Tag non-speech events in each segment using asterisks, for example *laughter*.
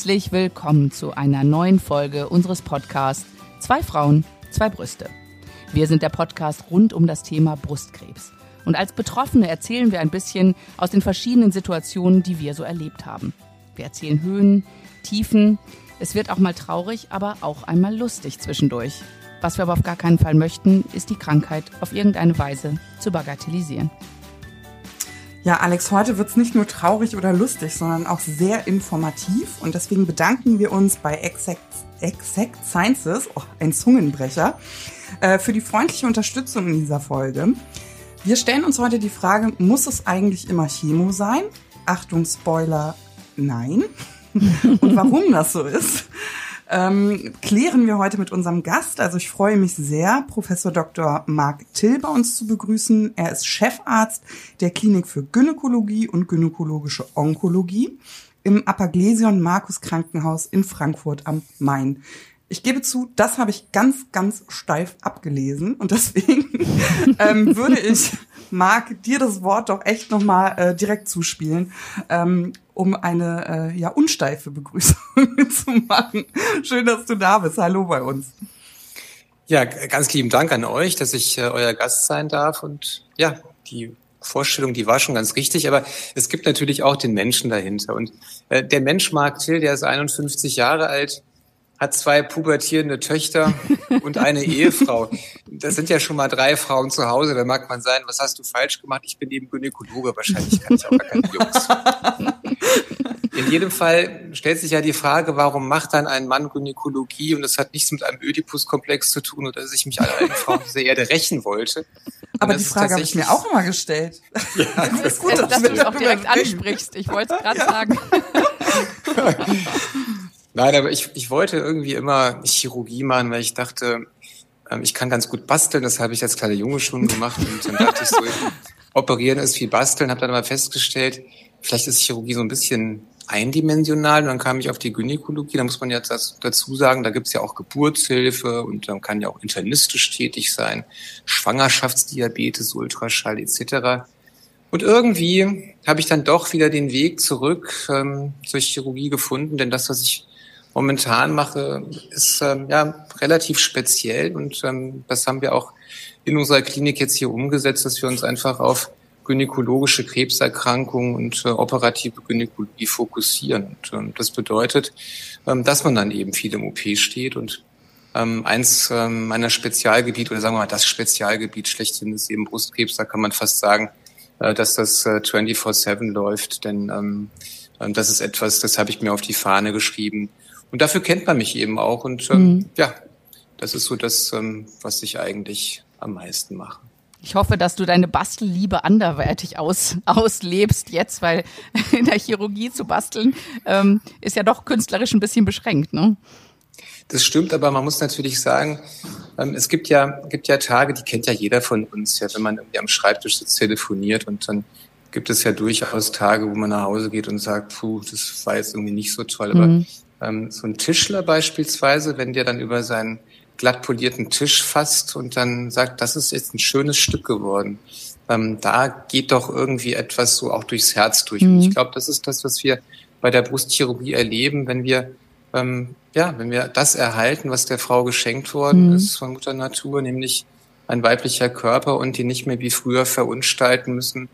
Herzlich willkommen zu einer neuen Folge unseres Podcasts Zwei Frauen, zwei Brüste. Wir sind der Podcast rund um das Thema Brustkrebs. Und als Betroffene erzählen wir ein bisschen aus den verschiedenen Situationen, die wir so erlebt haben. Wir erzählen Höhen, Tiefen. Es wird auch mal traurig, aber auch einmal lustig zwischendurch. Was wir aber auf gar keinen Fall möchten, ist die Krankheit auf irgendeine Weise zu bagatellisieren. Ja, Alex, heute wird's nicht nur traurig oder lustig, sondern auch sehr informativ. Und deswegen bedanken wir uns bei Exact, Exact Sciences, oh, ein Zungenbrecher, äh, für die freundliche Unterstützung in dieser Folge. Wir stellen uns heute die Frage, muss es eigentlich immer Chemo sein? Achtung, Spoiler, nein. *laughs* Und warum das so ist, ähm, klären wir heute mit unserem Gast. Also ich freue mich sehr, Professor Dr. Marc Till bei uns zu begrüßen. Er ist Chefarzt der Klinik für Gynäkologie und gynäkologische Onkologie im Apaglesion Markus Krankenhaus in Frankfurt am Main. Ich gebe zu, das habe ich ganz, ganz steif abgelesen und deswegen *laughs* ähm, würde ich, Marc, dir das Wort doch echt nochmal äh, direkt zuspielen, ähm, um eine äh, ja unsteife Begrüßung *laughs* zu machen. Schön, dass du da bist. Hallo bei uns. Ja, ganz lieben Dank an euch, dass ich äh, euer Gast sein darf und ja, die Vorstellung, die war schon ganz richtig, aber es gibt natürlich auch den Menschen dahinter. Und äh, der Mensch Mark Till, der ist 51 Jahre alt, hat zwei pubertierende Töchter und eine *laughs* Ehefrau. Das sind ja schon mal drei Frauen zu Hause. Da mag man sein, was hast du falsch gemacht? Ich bin eben Gynäkologe. Wahrscheinlich kann ich auch gar keine Jungs. *laughs* In jedem Fall stellt sich ja die Frage, warum macht dann ein Mann Gynäkologie? Und das hat nichts mit einem Ödipus-Komplex zu tun oder dass ich mich an allen Frauen dieser Erde rächen wollte. Aber die Frage habe ich mir auch immer gestellt. *laughs* Ja, das ist gut, dass, dass du es auch direkt ansprichst. Ich wollte es gerade ja. sagen. Nein, aber ich, ich wollte irgendwie immer Chirurgie machen, weil ich dachte, ähm, ich kann ganz gut basteln. Das habe ich als kleiner Junge schon gemacht. Und dann dachte ich so, *laughs* operieren ist wie basteln. Habe dann aber festgestellt, vielleicht ist Chirurgie so ein bisschen eindimensional. Und dann kam ich auf die Gynäkologie. Da muss man jetzt dazu sagen, da gibt's ja auch Geburtshilfe und dann kann ja auch internistisch tätig sein, Schwangerschaftsdiabetes, Ultraschall etc. Und irgendwie habe ich dann doch wieder den Weg zurück ähm, zur Chirurgie gefunden, denn das, was ich momentan mache, ist ähm, ja relativ speziell und ähm, das haben wir auch in unserer Klinik jetzt hier umgesetzt, dass wir uns einfach auf gynäkologische Krebserkrankungen und äh, operative Gynäkologie fokussieren. Und ähm, das bedeutet, ähm, dass man dann eben viel im OP steht und ähm, eins ähm, meiner Spezialgebiete oder sagen wir mal das Spezialgebiet schlechthin ist eben Brustkrebs. Da kann man fast sagen, äh, dass das äh, 24/7 läuft, denn ähm, äh, das ist etwas, das habe ich mir auf die Fahne geschrieben und dafür kennt man mich eben auch. Und ähm, mhm. ja, das ist so das, ähm, was ich eigentlich am meisten mache. Ich hoffe, dass du deine Bastelliebe anderweitig aus, auslebst jetzt, weil *laughs* in der Chirurgie zu basteln ähm, ist ja doch künstlerisch ein bisschen beschränkt, ne? Das stimmt, aber man muss natürlich sagen, ähm, es gibt ja, gibt ja Tage, die kennt ja jeder von uns, ja, wenn man irgendwie am Schreibtisch sitzt, telefoniert und dann gibt es ja durchaus Tage, wo man nach Hause geht und sagt, puh, das war jetzt irgendwie nicht so toll. Aber mhm. Ähm, so ein Tischler beispielsweise, wenn der dann über seinen glatt polierten Tisch fasst und dann sagt, das ist jetzt ein schönes Stück geworden. Ähm, da geht doch irgendwie etwas so auch durchs Herz durch. Mhm. Und ich glaube, das ist das, was wir bei der Brustchirurgie erleben, wenn wir ähm, ja, wenn wir das erhalten, was der Frau geschenkt worden mhm. ist von Mutter Natur, nämlich ein weiblicher Körper und die nicht mehr wie früher verunstalten müssen,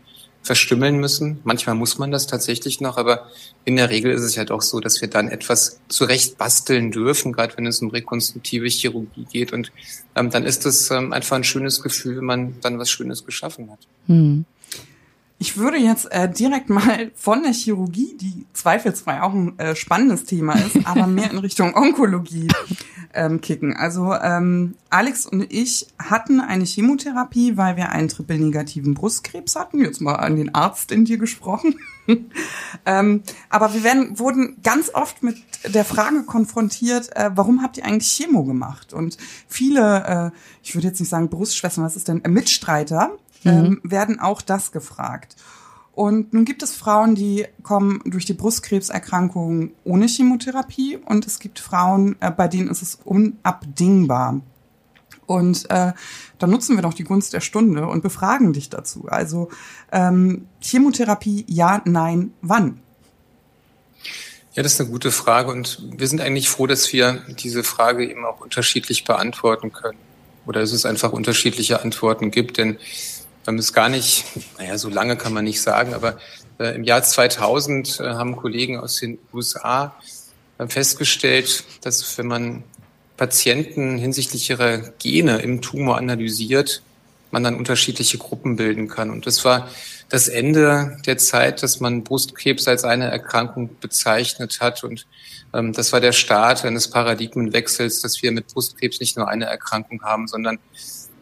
verstümmeln müssen. Manchmal muss man das tatsächlich noch, aber in der Regel ist es ja doch so, dass wir dann etwas zurecht basteln dürfen, gerade wenn es um rekonstruktive Chirurgie geht. Und ähm, dann ist es ähm, einfach ein schönes Gefühl, wenn man dann was Schönes geschaffen hat. Hm. Ich würde jetzt äh, direkt mal von der Chirurgie, die zweifelsfrei auch ein äh, spannendes Thema ist, *laughs* aber mehr in Richtung Onkologie ähm, kicken. Also ähm, Alex und ich hatten eine Chemotherapie, weil wir einen triple-negativen Brustkrebs hatten. Jetzt mal an den Arzt in dir gesprochen. *laughs* ähm, aber wir werden, wurden ganz oft mit der Frage konfrontiert, äh, warum habt ihr eigentlich Chemo gemacht? Und viele, äh, ich würde jetzt nicht sagen Brustschwestern, was ist denn, äh, Mitstreiter ähm, mhm. werden auch das gefragt. Und nun gibt es Frauen, die kommen durch die Brustkrebserkrankung ohne Chemotherapie und es gibt Frauen, äh, bei denen ist es unabdingbar. Und äh, da nutzen wir doch die Gunst der Stunde und befragen dich dazu. Also ähm, Chemotherapie, ja, nein, wann? Ja, das ist eine gute Frage und wir sind eigentlich froh, dass wir diese Frage eben auch unterschiedlich beantworten können oder dass es einfach unterschiedliche Antworten gibt, denn ähm, es gar nicht, *laughs* naja, so lange kann man nicht sagen, aber äh, im Jahr 2000 äh, haben Kollegen aus den USA äh, festgestellt, dass wenn man Patienten hinsichtlich ihrer Gene im Tumor analysiert, man dann unterschiedliche Gruppen bilden kann. Und das war das Ende der Zeit, dass man Brustkrebs als eine Erkrankung bezeichnet hat. Und ähm, das war der Start eines Paradigmenwechsels, dass wir mit Brustkrebs nicht nur eine Erkrankung haben, sondern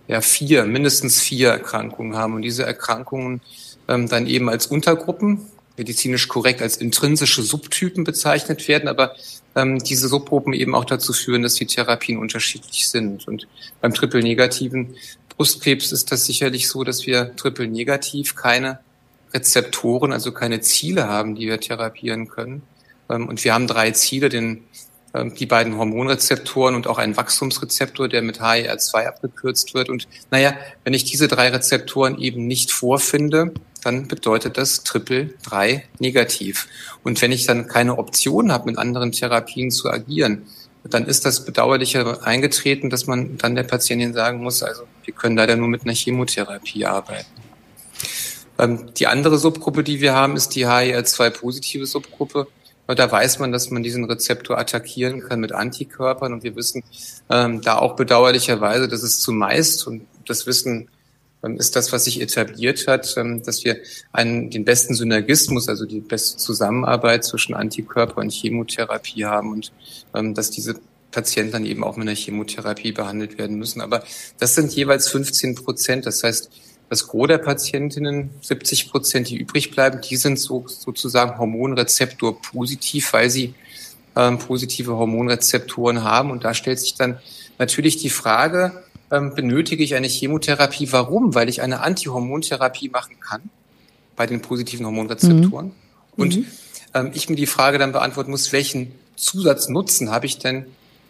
ja vier, mindestens vier Erkrankungen haben. Und diese Erkrankungen ähm, dann eben als Untergruppen, medizinisch korrekt als intrinsische Subtypen bezeichnet werden, aber ähm, diese Subgruppen eben auch dazu führen, dass die Therapien unterschiedlich sind. Und beim Triple-negativen Brustkrebs ist das sicherlich so, dass wir triple-negativ keine Rezeptoren, also keine Ziele haben, die wir therapieren können. Ähm, und wir haben drei Ziele, den die beiden Hormonrezeptoren und auch einen Wachstumsrezeptor, der mit HER2 abgekürzt wird. Und naja, wenn ich diese drei Rezeptoren eben nicht vorfinde, dann bedeutet das Triple 3 negativ. Und wenn ich dann keine Option habe, mit anderen Therapien zu agieren, dann ist das Bedauerliche eingetreten, dass man dann der Patientin sagen muss, also wir können leider nur mit einer Chemotherapie arbeiten. Ähm, die andere Subgruppe, die wir haben, ist die HER2-positive Subgruppe. Da weiß man, dass man diesen Rezeptor attackieren kann mit Antikörpern. Und wir wissen ähm, da auch bedauerlicherweise, dass es zumeist, und das Wissen ähm, ist das, was sich etabliert hat, ähm, dass wir einen, den besten Synergismus, also die beste Zusammenarbeit zwischen Antikörper und Chemotherapie haben und ähm, dass diese Patienten dann eben auch mit einer Chemotherapie behandelt werden müssen. Aber das sind jeweils 15 Prozent. Das heißt, das Gros der Patientinnen, 70 Prozent, die übrig bleiben, die sind so, sozusagen Hormonrezeptor positiv, weil sie ähm, positive Hormonrezeptoren haben. Und da stellt sich dann natürlich die Frage, ähm, benötige ich eine Chemotherapie? Warum? Weil ich eine Antihormontherapie machen kann bei den positiven Hormonrezeptoren. Mhm. Und mhm. ähm, ich mir die Frage dann beantworten muss, welchen Zusatznutzen habe ich denn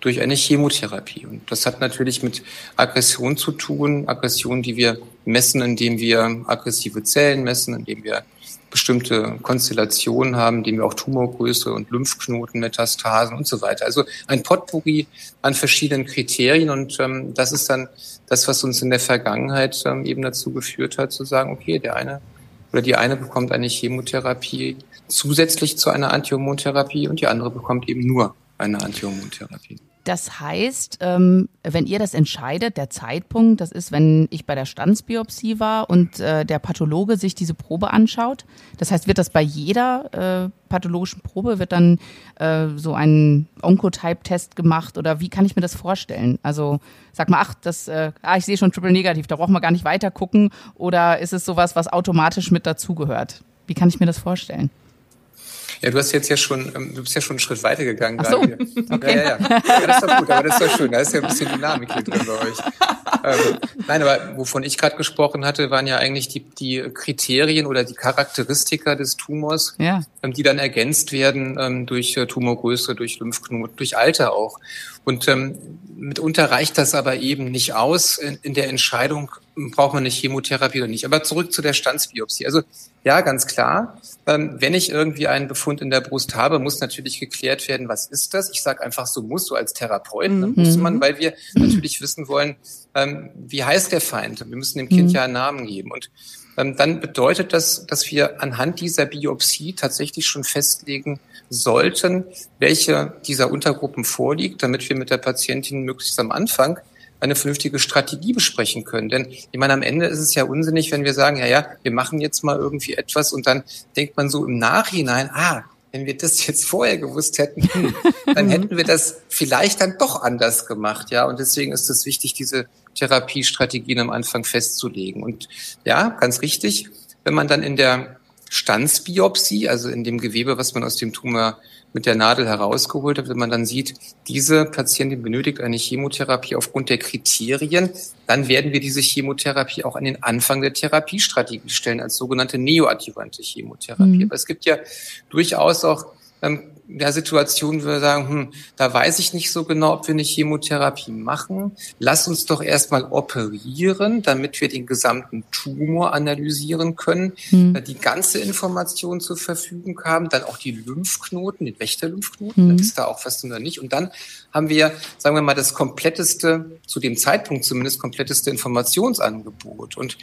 durch eine Chemotherapie. Und das hat natürlich mit Aggression zu tun. Aggression, die wir messen, indem wir aggressive Zellen messen, indem wir bestimmte Konstellationen haben, indem wir auch Tumorgröße und Lymphknoten, Metastasen und so weiter. Also ein Potpourri an verschiedenen Kriterien. Und ähm, das ist dann das, was uns in der Vergangenheit ähm, eben dazu geführt hat, zu sagen, okay, der eine oder die eine bekommt eine Chemotherapie zusätzlich zu einer Antihormontherapie und die andere bekommt eben nur eine Antihormontherapie. Das heißt, ähm, wenn ihr das entscheidet, der Zeitpunkt, das ist, wenn ich bei der Standsbiopsie war und äh, der Pathologe sich diese Probe anschaut. Das heißt, wird das bei jeder äh, pathologischen Probe, wird dann äh, so ein Oncotype-Test gemacht oder wie kann ich mir das vorstellen? Also sag mal, ach, das, äh, ah, ich sehe schon Triple Negativ, da brauchen wir gar nicht weiter gucken oder ist es sowas, was automatisch mit dazugehört? Wie kann ich mir das vorstellen? Ja, du hast jetzt ja schon, ähm, du bist ja schon einen Schritt weiter gegangen Ach so. gerade. *laughs* Okay. Ja, ja, ja. ja, das ist doch gut, aber das ist doch schön. Da ist ja ein bisschen Dynamik hier drin bei euch. Ähm, nein, aber wovon ich gerade gesprochen hatte, waren ja eigentlich die, die Kriterien oder die Charakteristika des Tumors, ja. ähm, die dann ergänzt werden ähm, durch äh, Tumorgröße, durch Lymphknoten, durch Alter auch. Und ähm, mitunter reicht das aber eben nicht aus in, in der Entscheidung, braucht man eine Chemotherapie oder nicht. Aber zurück zu der Standsbiopsie. Also ja, ganz klar. Ähm, wenn ich irgendwie einen Befund in der Brust habe, muss natürlich geklärt werden, was ist das? Ich sage einfach so muss, so als Therapeut ne, mhm. muss man, weil wir natürlich wissen wollen, ähm, wie heißt der Feind? Wir müssen dem Kind mhm. ja einen Namen geben. Und ähm, dann bedeutet das, dass wir anhand dieser Biopsie tatsächlich schon festlegen sollten, welche dieser Untergruppen vorliegt, damit wir mit der Patientin möglichst am Anfang eine vernünftige Strategie besprechen können. Denn ich meine, am Ende ist es ja unsinnig, wenn wir sagen, ja, ja, wir machen jetzt mal irgendwie etwas und dann denkt man so im Nachhinein, ah, wenn wir das jetzt vorher gewusst hätten, *laughs* dann hätten wir das vielleicht dann doch anders gemacht, ja. Und deswegen ist es wichtig, diese Therapiestrategien am Anfang festzulegen. Und ja, ganz richtig, wenn man dann in der Stanzbiopsie, also in dem Gewebe, was man aus dem Tumor mit der Nadel herausgeholt hat, wenn man dann sieht, diese Patientin benötigt eine Chemotherapie aufgrund der Kriterien, dann werden wir diese Chemotherapie auch an den Anfang der Therapiestrategie stellen, als sogenannte neoadjuvante Chemotherapie. Mhm. Aber es gibt ja durchaus auch ähm, der Situation, wo wir sagen, hm, da weiß ich nicht so genau, ob wir eine Chemotherapie machen. Lass uns doch erstmal operieren, damit wir den gesamten Tumor analysieren können, hm. die ganze Information zur Verfügung haben, dann auch die Lymphknoten, den Wächter-Lymphknoten, hm. ist da auch was oder nicht. Und dann haben wir, sagen wir mal, das kompletteste, zu dem Zeitpunkt zumindest kompletteste Informationsangebot. Und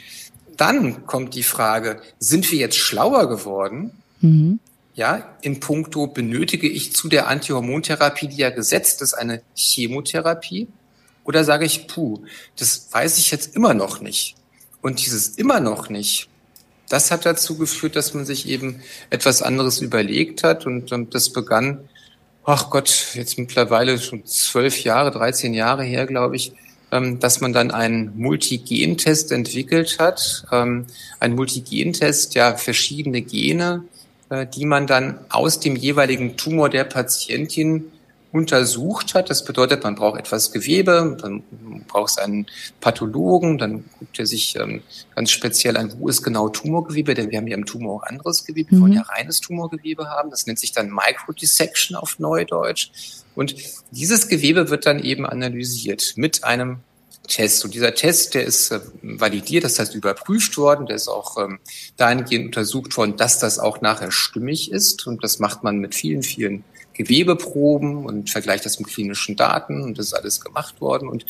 dann kommt die Frage, sind wir jetzt schlauer geworden? Mhm. Ja, in puncto benötige ich zu der Antihormontherapie, die ja gesetzt ist, eine Chemotherapie? Oder sage ich, puh, das weiß ich jetzt immer noch nicht. Und dieses immer noch nicht, das hat dazu geführt, dass man sich eben etwas anderes überlegt hat. Und, das begann, ach Gott, jetzt mittlerweile schon zwölf Jahre, 13 Jahre her, glaube ich, ähm, dass man dann einen Multigentest entwickelt hat. Ähm, ein Multigentest, ja, verschiedene Gene die man dann aus dem jeweiligen Tumor der Patientin untersucht hat. Das bedeutet, man braucht etwas Gewebe, dann braucht es einen Pathologen, dann guckt er sich ähm, ganz speziell an, wo ist genau Tumorgewebe, denn wir haben ja im Tumor auch anderes Gewebe, wir wollen mhm. ja reines Tumorgewebe haben. Das nennt sich dann Microdissection auf Neudeutsch. Und dieses Gewebe wird dann eben analysiert mit einem Test. Und dieser Test, der ist äh, validiert, das heißt überprüft worden, der ist auch ähm, dahingehend untersucht worden, dass das auch nachher stimmig ist. Und das macht man mit vielen, vielen Gewebeproben und vergleicht das mit klinischen Daten. Und das ist alles gemacht worden und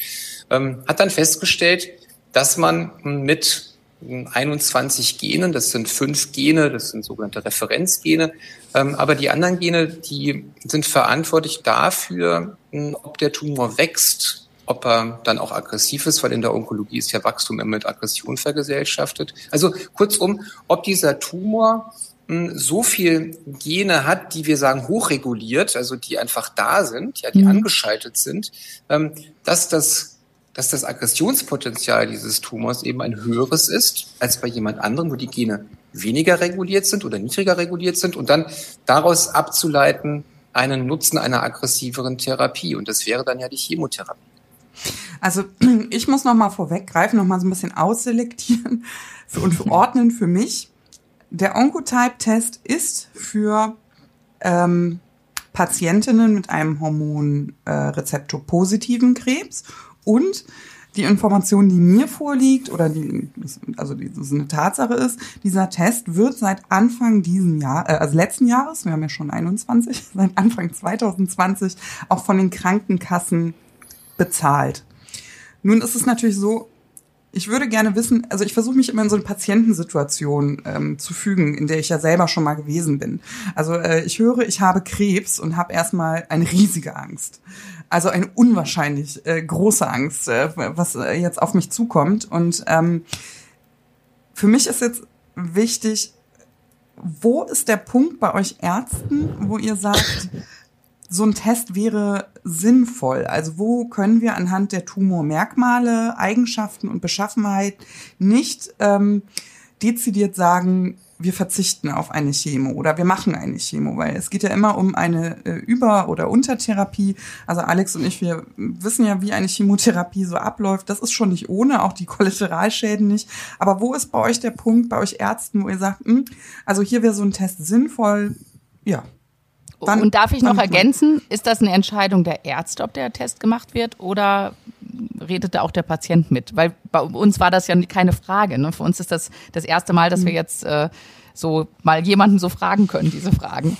ähm, hat dann festgestellt, dass man mit 21 Genen, das sind fünf Gene, das sind sogenannte Referenzgene, ähm, aber die anderen Gene, die sind verantwortlich dafür, ob der Tumor wächst, ob er dann auch aggressiv ist, weil in der Onkologie ist ja Wachstum immer mit Aggression vergesellschaftet. Also kurzum, ob dieser Tumor hm, so viel Gene hat, die wir sagen hochreguliert, also die einfach da sind, ja, die mhm. angeschaltet sind, ähm, dass das dass das Aggressionspotenzial dieses Tumors eben ein höheres ist als bei jemand anderem, wo die Gene weniger reguliert sind oder niedriger reguliert sind und dann daraus abzuleiten einen Nutzen einer aggressiveren Therapie. Und das wäre dann ja die Chemotherapie. Also *clears throat* ich muss noch mal vorweggreifen, noch mal so ein bisschen ausselektieren und ordnen für mich. Der Oncotype-Test ist für ähm, Patientinnen mit einem Hormonrezeptor-positiven äh, Krebs und die Information, die mir vorliegt oder die, also die, das eine Tatsache ist, dieser Test wird seit Anfang diesen Jahr, äh, also letzten Jahres, wir haben ja schon 21, *laughs* seit Anfang 2020 auch von den Krankenkassen bezahlt. Nun ist es natürlich so, ich würde gerne wissen, also ich versuche mich immer in so eine Patientensituation ähm, zu fügen, in der ich ja selber schon mal gewesen bin. Also äh, ich höre, ich habe Krebs und habe erstmal eine riesige Angst. Also eine unwahrscheinlich äh, große Angst, äh, was äh, jetzt auf mich zukommt. Und ähm, für mich ist jetzt wichtig, wo ist der Punkt bei euch Ärzten, wo ihr sagt, so ein Test wäre sinnvoll? Also wo können wir anhand der Tumormerkmale, Eigenschaften und Beschaffenheit nicht ähm, dezidiert sagen, wir verzichten auf eine Chemo oder wir machen eine Chemo, weil es geht ja immer um eine äh, Über- oder Untertherapie. Also Alex und ich, wir wissen ja, wie eine Chemotherapie so abläuft. Das ist schon nicht ohne, auch die Kollateralschäden nicht. Aber wo ist bei euch der Punkt, bei euch Ärzten, wo ihr sagt, mh, hm, also hier wäre so ein Test sinnvoll? Ja, Wann, und darf ich noch ergänzen, ist das eine Entscheidung der Ärzte, ob der Test gemacht wird oder redet da auch der Patient mit? Weil bei uns war das ja keine Frage. Ne? Für uns ist das das erste Mal, dass wir mhm. jetzt äh, so mal jemanden so fragen können, diese Fragen.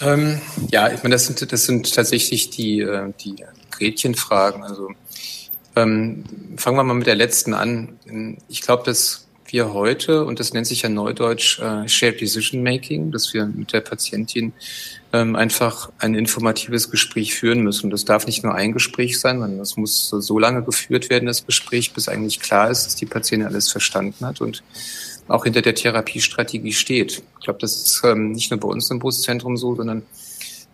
Ähm, ja, ich meine, das sind, das sind tatsächlich die, äh, die Gretchenfragen. Also ähm, fangen wir mal mit der letzten an. Ich glaube, dass wir heute, und das nennt sich ja neudeutsch äh, Shared Decision Making, dass wir mit der Patientin ähm, einfach ein informatives Gespräch führen müssen. Das darf nicht nur ein Gespräch sein, sondern das muss so lange geführt werden, das Gespräch, bis eigentlich klar ist, dass die Patientin alles verstanden hat und auch hinter der Therapiestrategie steht. Ich glaube, das ist ähm, nicht nur bei uns im Brustzentrum so, sondern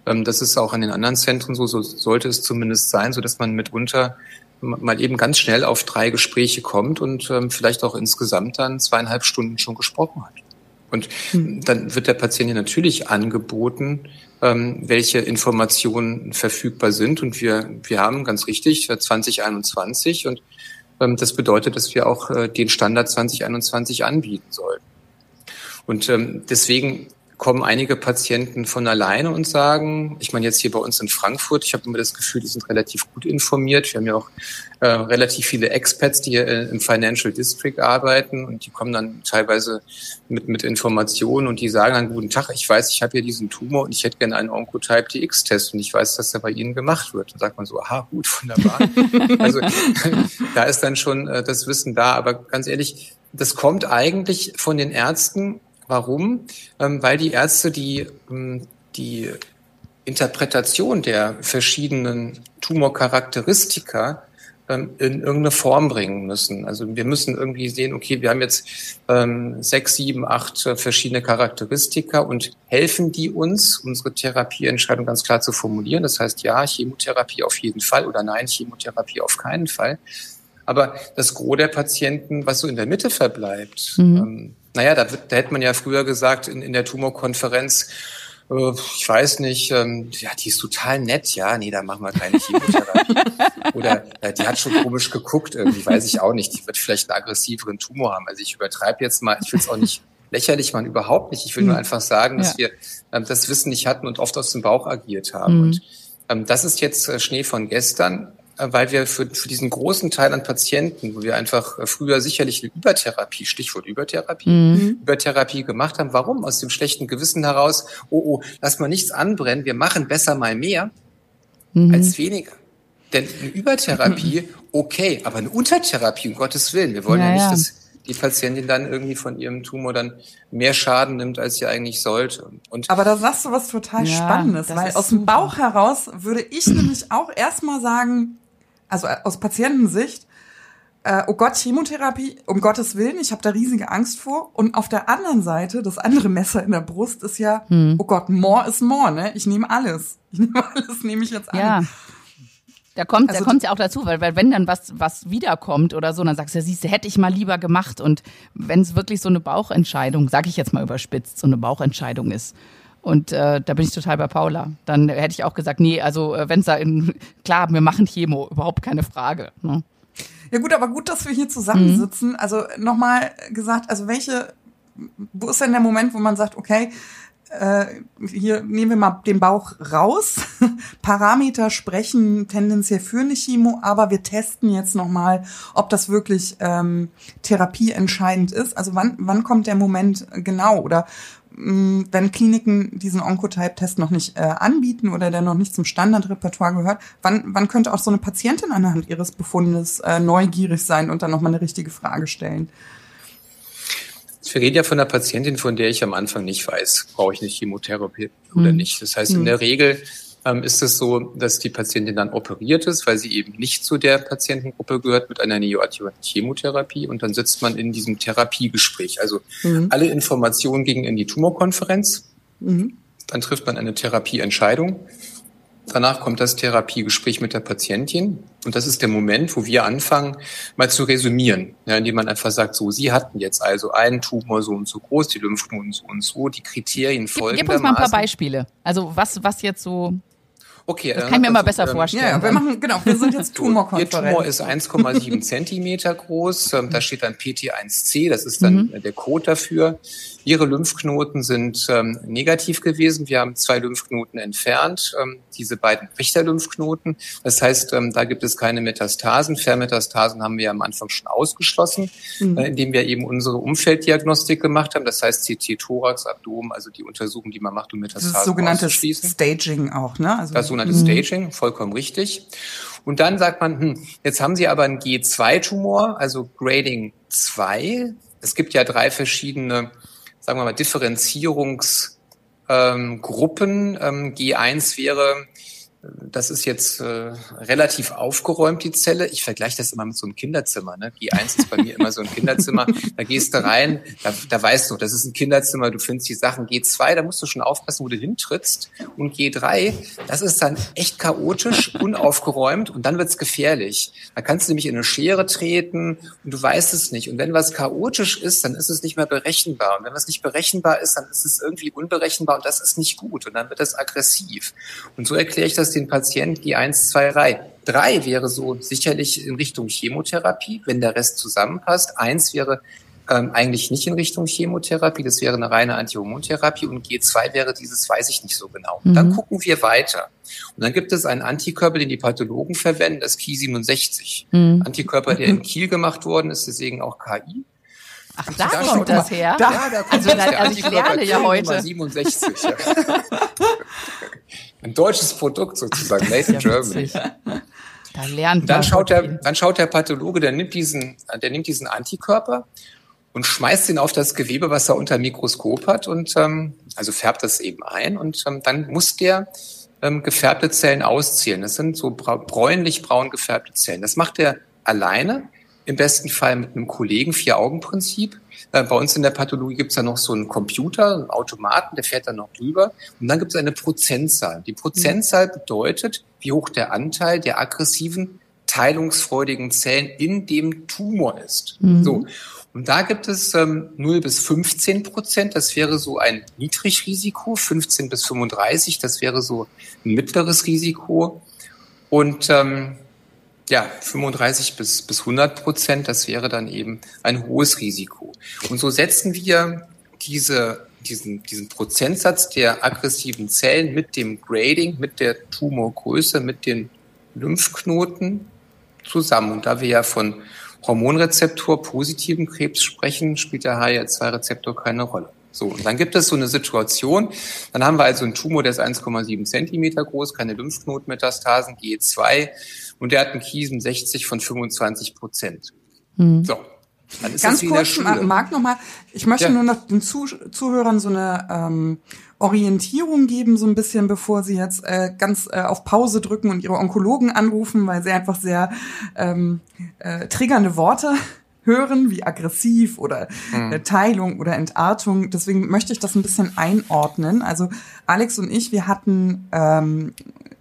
ähm, das ist auch an den anderen Zentren so, so sollte es zumindest sein, so dass man mitunter mal eben ganz schnell auf drei Gespräche kommt und ähm, vielleicht auch insgesamt dann zweieinhalb Stunden schon gesprochen hat. Und hm. dann wird der Patient natürlich angeboten, ähm, welche Informationen verfügbar sind. Und wir, wir haben ganz richtig 2021 und ähm, das bedeutet, dass wir auch äh, den Standard 2021 anbieten sollen. Und ähm, deswegen kommen einige Patienten von alleine und sagen, ich meine jetzt hier bei uns in Frankfurt, ich habe immer das Gefühl, die sind relativ gut informiert. Wir haben ja auch äh, relativ viele Experts, die hier im Financial District arbeiten und die kommen dann teilweise mit, mit Informationen und die sagen dann, guten Tag, ich weiß, ich habe hier diesen Tumor und ich hätte gerne einen Oncotype DX-Test und ich weiß, dass der bei Ihnen gemacht wird. Dann sagt man so, aha, gut, wunderbar. *laughs* also *laughs* da ist dann schon äh, das Wissen da, aber ganz ehrlich, das kommt eigentlich von den Ärzten Warum? Ähm, weil die Ärzte die, ähm, die Interpretation der verschiedenen Tumorcharakteristika ähm, in irgendeine Form bringen müssen. Also wir müssen irgendwie sehen, okay, wir haben jetzt ähm, sechs, sieben, acht äh, verschiedene Charakteristika und helfen die uns, unsere Therapieentscheidung ganz klar zu formulieren. Das heißt, ja, Chemotherapie auf jeden Fall oder nein, Chemotherapie auf keinen Fall. Aber das Gros der Patienten, was so in der Mitte verbleibt, mhm. ähm, naja, da, da hätte man ja früher gesagt in, in der Tumorkonferenz, äh, ich weiß nicht, ähm, ja, die ist total nett, ja, nee, da machen wir keine Chemotherapie. *laughs* Oder äh, die hat schon komisch geguckt, irgendwie, weiß ich auch nicht. Die wird vielleicht einen aggressiveren Tumor haben. Also ich übertreibe jetzt mal, ich will es auch nicht lächerlich machen, überhaupt nicht. Ich will nur hm. einfach sagen, dass ja. wir ähm, das Wissen nicht hatten und oft aus dem Bauch agiert haben. Mhm. Und ähm, das ist jetzt äh, Schnee von gestern. Äh, weil wir für, für diesen großen Teil an Patienten, wo wir einfach äh, früher sicherlich eine Übertherapie, Stichwort Übertherapie, mhm. Übertherapie gemacht haben. Warum? Aus dem schlechten Gewissen heraus, oh, oh, lass mal nichts anbrennen, wir machen besser mal mehr mhm. als weniger. Denn eine Übertherapie, *laughs* okay, aber eine Untertherapie, um Gottes Willen, wir wollen ja, ja nicht, dass die Patientin dann irgendwie von ihrem Tumor dann mehr Schaden nimmt, als sie eigentlich sollte. Und Aber da sagst du was total ja, Spannendes, weil aus dem Bauch heraus würde ich *clears throat* nämlich auch erstmal sagen, also äh, aus Patientensicht, äh, oh Gott, Chemotherapie, um Gottes Willen, ich habe da riesige Angst vor. Und auf der anderen Seite, das andere Messer in der Brust ist ja, hm. oh Gott, more is more, ne? Ich nehme alles. Ich *laughs* nehme alles, nehme ich jetzt an. Ja. Da kommt, also, da kommt ja auch dazu, weil, weil wenn dann was, was wiederkommt oder so, dann sagst du, ja, siehst du, hätte ich mal lieber gemacht. Und wenn es wirklich so eine Bauchentscheidung, sag ich jetzt mal überspitzt, so eine Bauchentscheidung ist, und äh, da bin ich total bei Paula. Dann hätte ich auch gesagt, nee, also äh, wenn es da in, *laughs* klar, wir machen Chemo, überhaupt keine Frage. Ne? Ja gut, aber gut, dass wir hier zusammensitzen. Mhm. Also nochmal gesagt, also welche, wo ist denn der Moment, wo man sagt, okay, äh, hier nehmen wir mal den Bauch raus. *laughs* Parameter sprechen tendenziell für eine Chemo, aber wir testen jetzt nochmal, ob das wirklich ähm, therapieentscheidend ist. Also wann, wann kommt der Moment genau? Oder wenn Kliniken diesen Oncotype-Test noch nicht äh, anbieten oder der noch nicht zum Standardrepertoire gehört, wann, wann könnte auch so eine Patientin anhand ihres Befundes äh, neugierig sein und dann nochmal eine richtige Frage stellen? Wir reden ja von einer Patientin, von der ich am Anfang nicht weiß, brauche ich eine Chemotherapie oder hm. nicht. Das heißt, in hm. der Regel ist es so, dass die Patientin dann operiert ist, weil sie eben nicht zu der Patientengruppe gehört mit einer neoadjuvanten Chemotherapie und dann sitzt man in diesem Therapiegespräch. Also mhm. alle Informationen gingen in die Tumorkonferenz. Mhm. Dann trifft man eine Therapieentscheidung. Danach kommt das Therapiegespräch mit der Patientin. Und das ist der Moment, wo wir anfangen, mal zu resümieren, ja, indem man einfach sagt, so, Sie hatten jetzt also einen Tumor so und so groß, die Lymphknoten so und so, die Kriterien folgen. Gib uns mal ein paar Beispiele. Also was, was jetzt so Okay, das kann ich mir mal besser vorstellen. Ja, wir machen, genau, wir sind jetzt *laughs* Tumorkonferenz. Ihr Tumor ist *laughs* 1,7 Zentimeter groß. Ähm, da steht dann PT1C, das ist dann mhm. der Code dafür. Ihre Lymphknoten sind ähm, negativ gewesen. Wir haben zwei Lymphknoten entfernt, ähm, diese beiden Richterlymphknoten. Das heißt, ähm, da gibt es keine Metastasen. Vermetastasen haben wir am Anfang schon ausgeschlossen, mhm. äh, indem wir eben unsere Umfelddiagnostik gemacht haben. Das heißt CT, Thorax, Abdomen, also die Untersuchung, die man macht, um Metastasen das sogenannte Staging auch, ne? Also das sogenannte mhm. Staging, vollkommen richtig. Und dann sagt man, hm, jetzt haben Sie aber einen G2-Tumor, also Grading 2. Es gibt ja drei verschiedene sagen wir mal, Differenzierungsgruppen. Ähm, ähm, G1 wäre das ist jetzt äh, relativ aufgeräumt, die Zelle. Ich vergleiche das immer mit so einem Kinderzimmer. Ne? G1 ist bei mir immer so ein Kinderzimmer. Da gehst du rein, da, da weißt du, das ist ein Kinderzimmer, du findest die Sachen. G2, da musst du schon aufpassen, wo du hintrittst. Und G3, das ist dann echt chaotisch, unaufgeräumt und dann wird's gefährlich. Da kannst du nämlich in eine Schere treten und du weißt es nicht. Und wenn was chaotisch ist, dann ist es nicht mehr berechenbar. Und wenn was nicht berechenbar ist, dann ist es irgendwie unberechenbar und das ist nicht gut. Und dann wird das aggressiv. Und so erkläre ich das den Patienten die 1, 2, 3. 3 wäre so sicherlich in Richtung Chemotherapie, wenn der Rest zusammenpasst. Eins wäre ähm, eigentlich nicht in Richtung Chemotherapie, das wäre eine reine Antihormontherapie und G2 wäre dieses, weiß ich nicht so genau. Mhm. Dann gucken wir weiter. Und dann gibt es einen Antikörper, den die Pathologen verwenden, das Ki67. Mhm. Antikörper, der in Kiel gemacht worden ist, deswegen auch KI. Ach, da, da kommt das her? Da, da kommt also, da, also ich lerne ja heute. 67, ja. *laughs* *laughs* Ein deutsches Produkt sozusagen, made in Germany. Da lernt dann schaut der, dann schaut der Pathologe, der nimmt diesen, der nimmt diesen Antikörper und schmeißt ihn auf das Gewebe, was er unter Mikroskop hat und ähm, also färbt das eben ein und ähm, dann muss der ähm, gefärbte Zellen auszählen. Das sind so bräunlich-braun gefärbte Zellen. Das macht er alleine, im besten Fall mit einem Kollegen, Vier-Augen-Prinzip. Äh, bei uns in der Pathologie gibt es da noch so einen Computer, einen Automaten, der fährt dann noch drüber. Und dann gibt es eine Prozentzahl. Die Prozentzahl bedeutet, wie hoch der Anteil der aggressiven, teilungsfreudigen Zellen in dem Tumor ist. Mhm. So. Und da gibt es ähm, 0 bis 15 Prozent. Das wäre so ein Niedrigrisiko. 15 bis 35, das wäre so ein mittleres Risiko. Und ähm, ja, 35 bis, bis 100 Prozent, das wäre dann eben ein hohes Risiko. Und so setzen wir diese, diesen, diesen Prozentsatz der aggressiven Zellen mit dem Grading, mit der Tumorgröße, mit den Lymphknoten zusammen. Und da wir ja von Hormonrezeptor positiven Krebs sprechen, spielt der HER2-Rezeptor keine Rolle. So, und dann gibt es so eine Situation, dann haben wir also einen Tumor, der ist 1,7 Zentimeter groß, keine Lymphknotenmetastasen, G2 und der hat einen Kiesen 60 von 25 Prozent. Hm. So, dann ist Ganz kurz, Marc nochmal, ich möchte ja. nur noch den Zuh Zuhörern so eine ähm, Orientierung geben, so ein bisschen, bevor sie jetzt äh, ganz äh, auf Pause drücken und ihre Onkologen anrufen, weil sie einfach sehr ähm, äh, triggernde Worte hören, wie aggressiv oder mhm. äh, Teilung oder Entartung. Deswegen möchte ich das ein bisschen einordnen. Also Alex und ich, wir hatten ähm,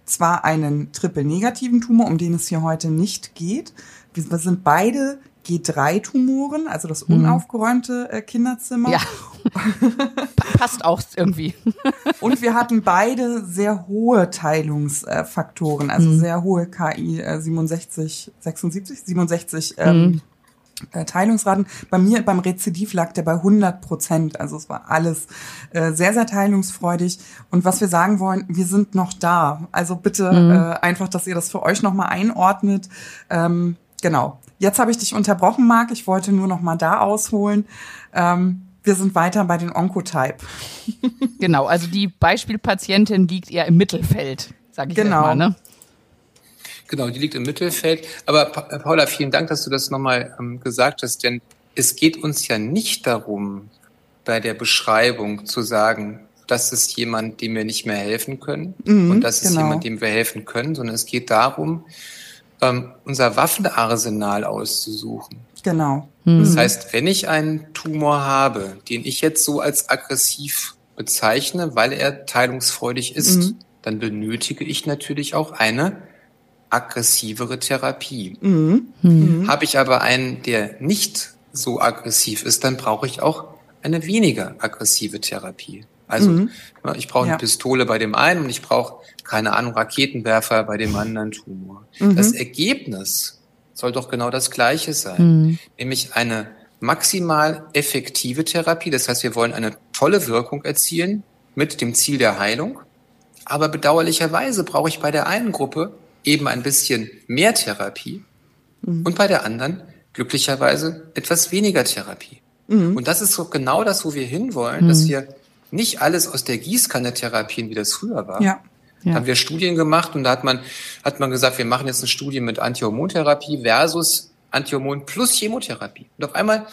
zwar einen triple-negativen Tumor, um den es hier heute nicht geht. Wir sind beide G3-Tumoren, also das mhm. unaufgeräumte äh, Kinderzimmer. Ja. *laughs* Passt auch irgendwie. Und wir hatten beide sehr hohe Teilungsfaktoren, also mhm. sehr hohe KI äh, 67, 76, 67 ähm, mhm. Äh, Teilungsraten. Bei mir beim Rezidiv lag der bei 100 Prozent. Also es war alles äh, sehr, sehr teilungsfreudig. Und was wir sagen wollen, wir sind noch da. Also bitte mhm. äh, einfach, dass ihr das für euch nochmal einordnet. Ähm, genau. Jetzt habe ich dich unterbrochen, Marc. Ich wollte nur noch mal da ausholen. Ähm, wir sind weiter bei den Oncotype. genau, also die Beispielpatientin liegt eher im Mittelfeld, sage ich genau. mal. Ne? Genau, die liegt im Mittelfeld. Aber Paula, vielen Dank, dass du das nochmal ähm, gesagt hast, denn es geht uns ja nicht darum, bei der Beschreibung zu sagen, das ist jemand, dem wir nicht mehr helfen können mhm, und das ist genau. jemand, dem wir helfen können, sondern es geht darum, ähm, unser Waffenarsenal auszusuchen. Genau. Mhm. Das heißt, wenn ich einen Tumor habe, den ich jetzt so als aggressiv bezeichne, weil er teilungsfreudig ist, mhm. dann benötige ich natürlich auch eine aggressivere Therapie. Mhm. mhm. Habe ich aber einen, der nicht so aggressiv ist, dann brauche ich auch eine weniger aggressive Therapie. Also mhm. ich brauche eine ja. Pistole bei dem einen und ich brauche keine Ahnung, Raketenwerfer bei dem anderen Tumor. Mhm. Das Ergebnis soll doch genau das gleiche sein, mhm. nämlich eine maximal effektive Therapie. Das heißt, wir wollen eine tolle Wirkung erzielen mit dem Ziel der Heilung. Aber bedauerlicherweise brauche ich bei der einen Gruppe eben ein bisschen mehr Therapie mhm. und bei der anderen glücklicherweise etwas weniger Therapie. Mhm. Und das ist so genau das, wo wir hinwollen, dass mhm. wir nicht alles aus der Gießkanne therapieren, wie das früher war, ja. Ja. Da haben wir Studien gemacht und da hat man, hat man gesagt, wir machen jetzt eine Studie mit Antihormontherapie versus Antihormon plus Chemotherapie. Und auf einmal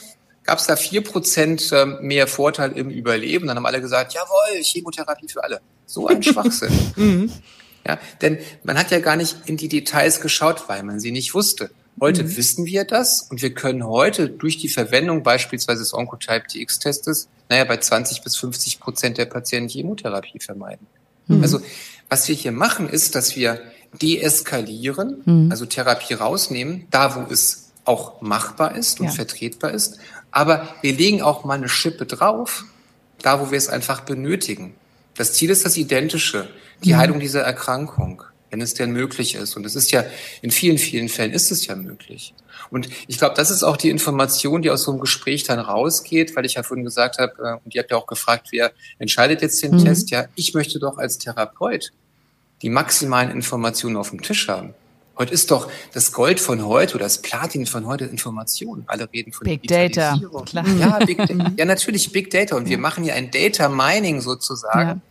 gab es da vier Prozent ähm, mehr Vorteil im Überleben. Dann haben alle gesagt, jawohl, Chemotherapie für alle. So ein *laughs* Schwachsinn. mhm. Ja, denn man hat ja gar nicht in die Details geschaut, weil man sie nicht wusste. Heute mhm. wissen wir das und wir können heute durch die Verwendung beispielsweise des Oncotype DX-Testes, naja, bei 20 bis 50 Prozent der Patienten Chemotherapie vermeiden. Mhm. Also was wir hier machen, ist, dass wir deeskalieren, mhm. also Therapie rausnehmen, da wo es auch machbar ist und ja. vertretbar ist. Aber wir legen auch mal eine Schippe drauf, da wo wir es einfach benötigen. Das Ziel ist das Identische, die. Heilung dieser Erkrankung. wenn es denn möglich ist. Und es ist ja, in vielen, vielen Fällen ist es ja möglich. Und ich glaube, das ist auch die Information, die aus so einem Gespräch dann rausgeht, weil ich ja vorhin gesagt habe, äh, und ihr habt ja auch gefragt, wer entscheidet jetzt den mhm. Test? Ja, ich möchte doch als Therapeut die maximalen Informationen auf dem Tisch haben. Heute ist doch das Gold von heute oder das Platin von heute Information. Alle reden von Big Data. Klar. Ja, Big, *laughs* ja, natürlich Big Data. Und wir machen ja ein Data Mining sozusagen. Ja.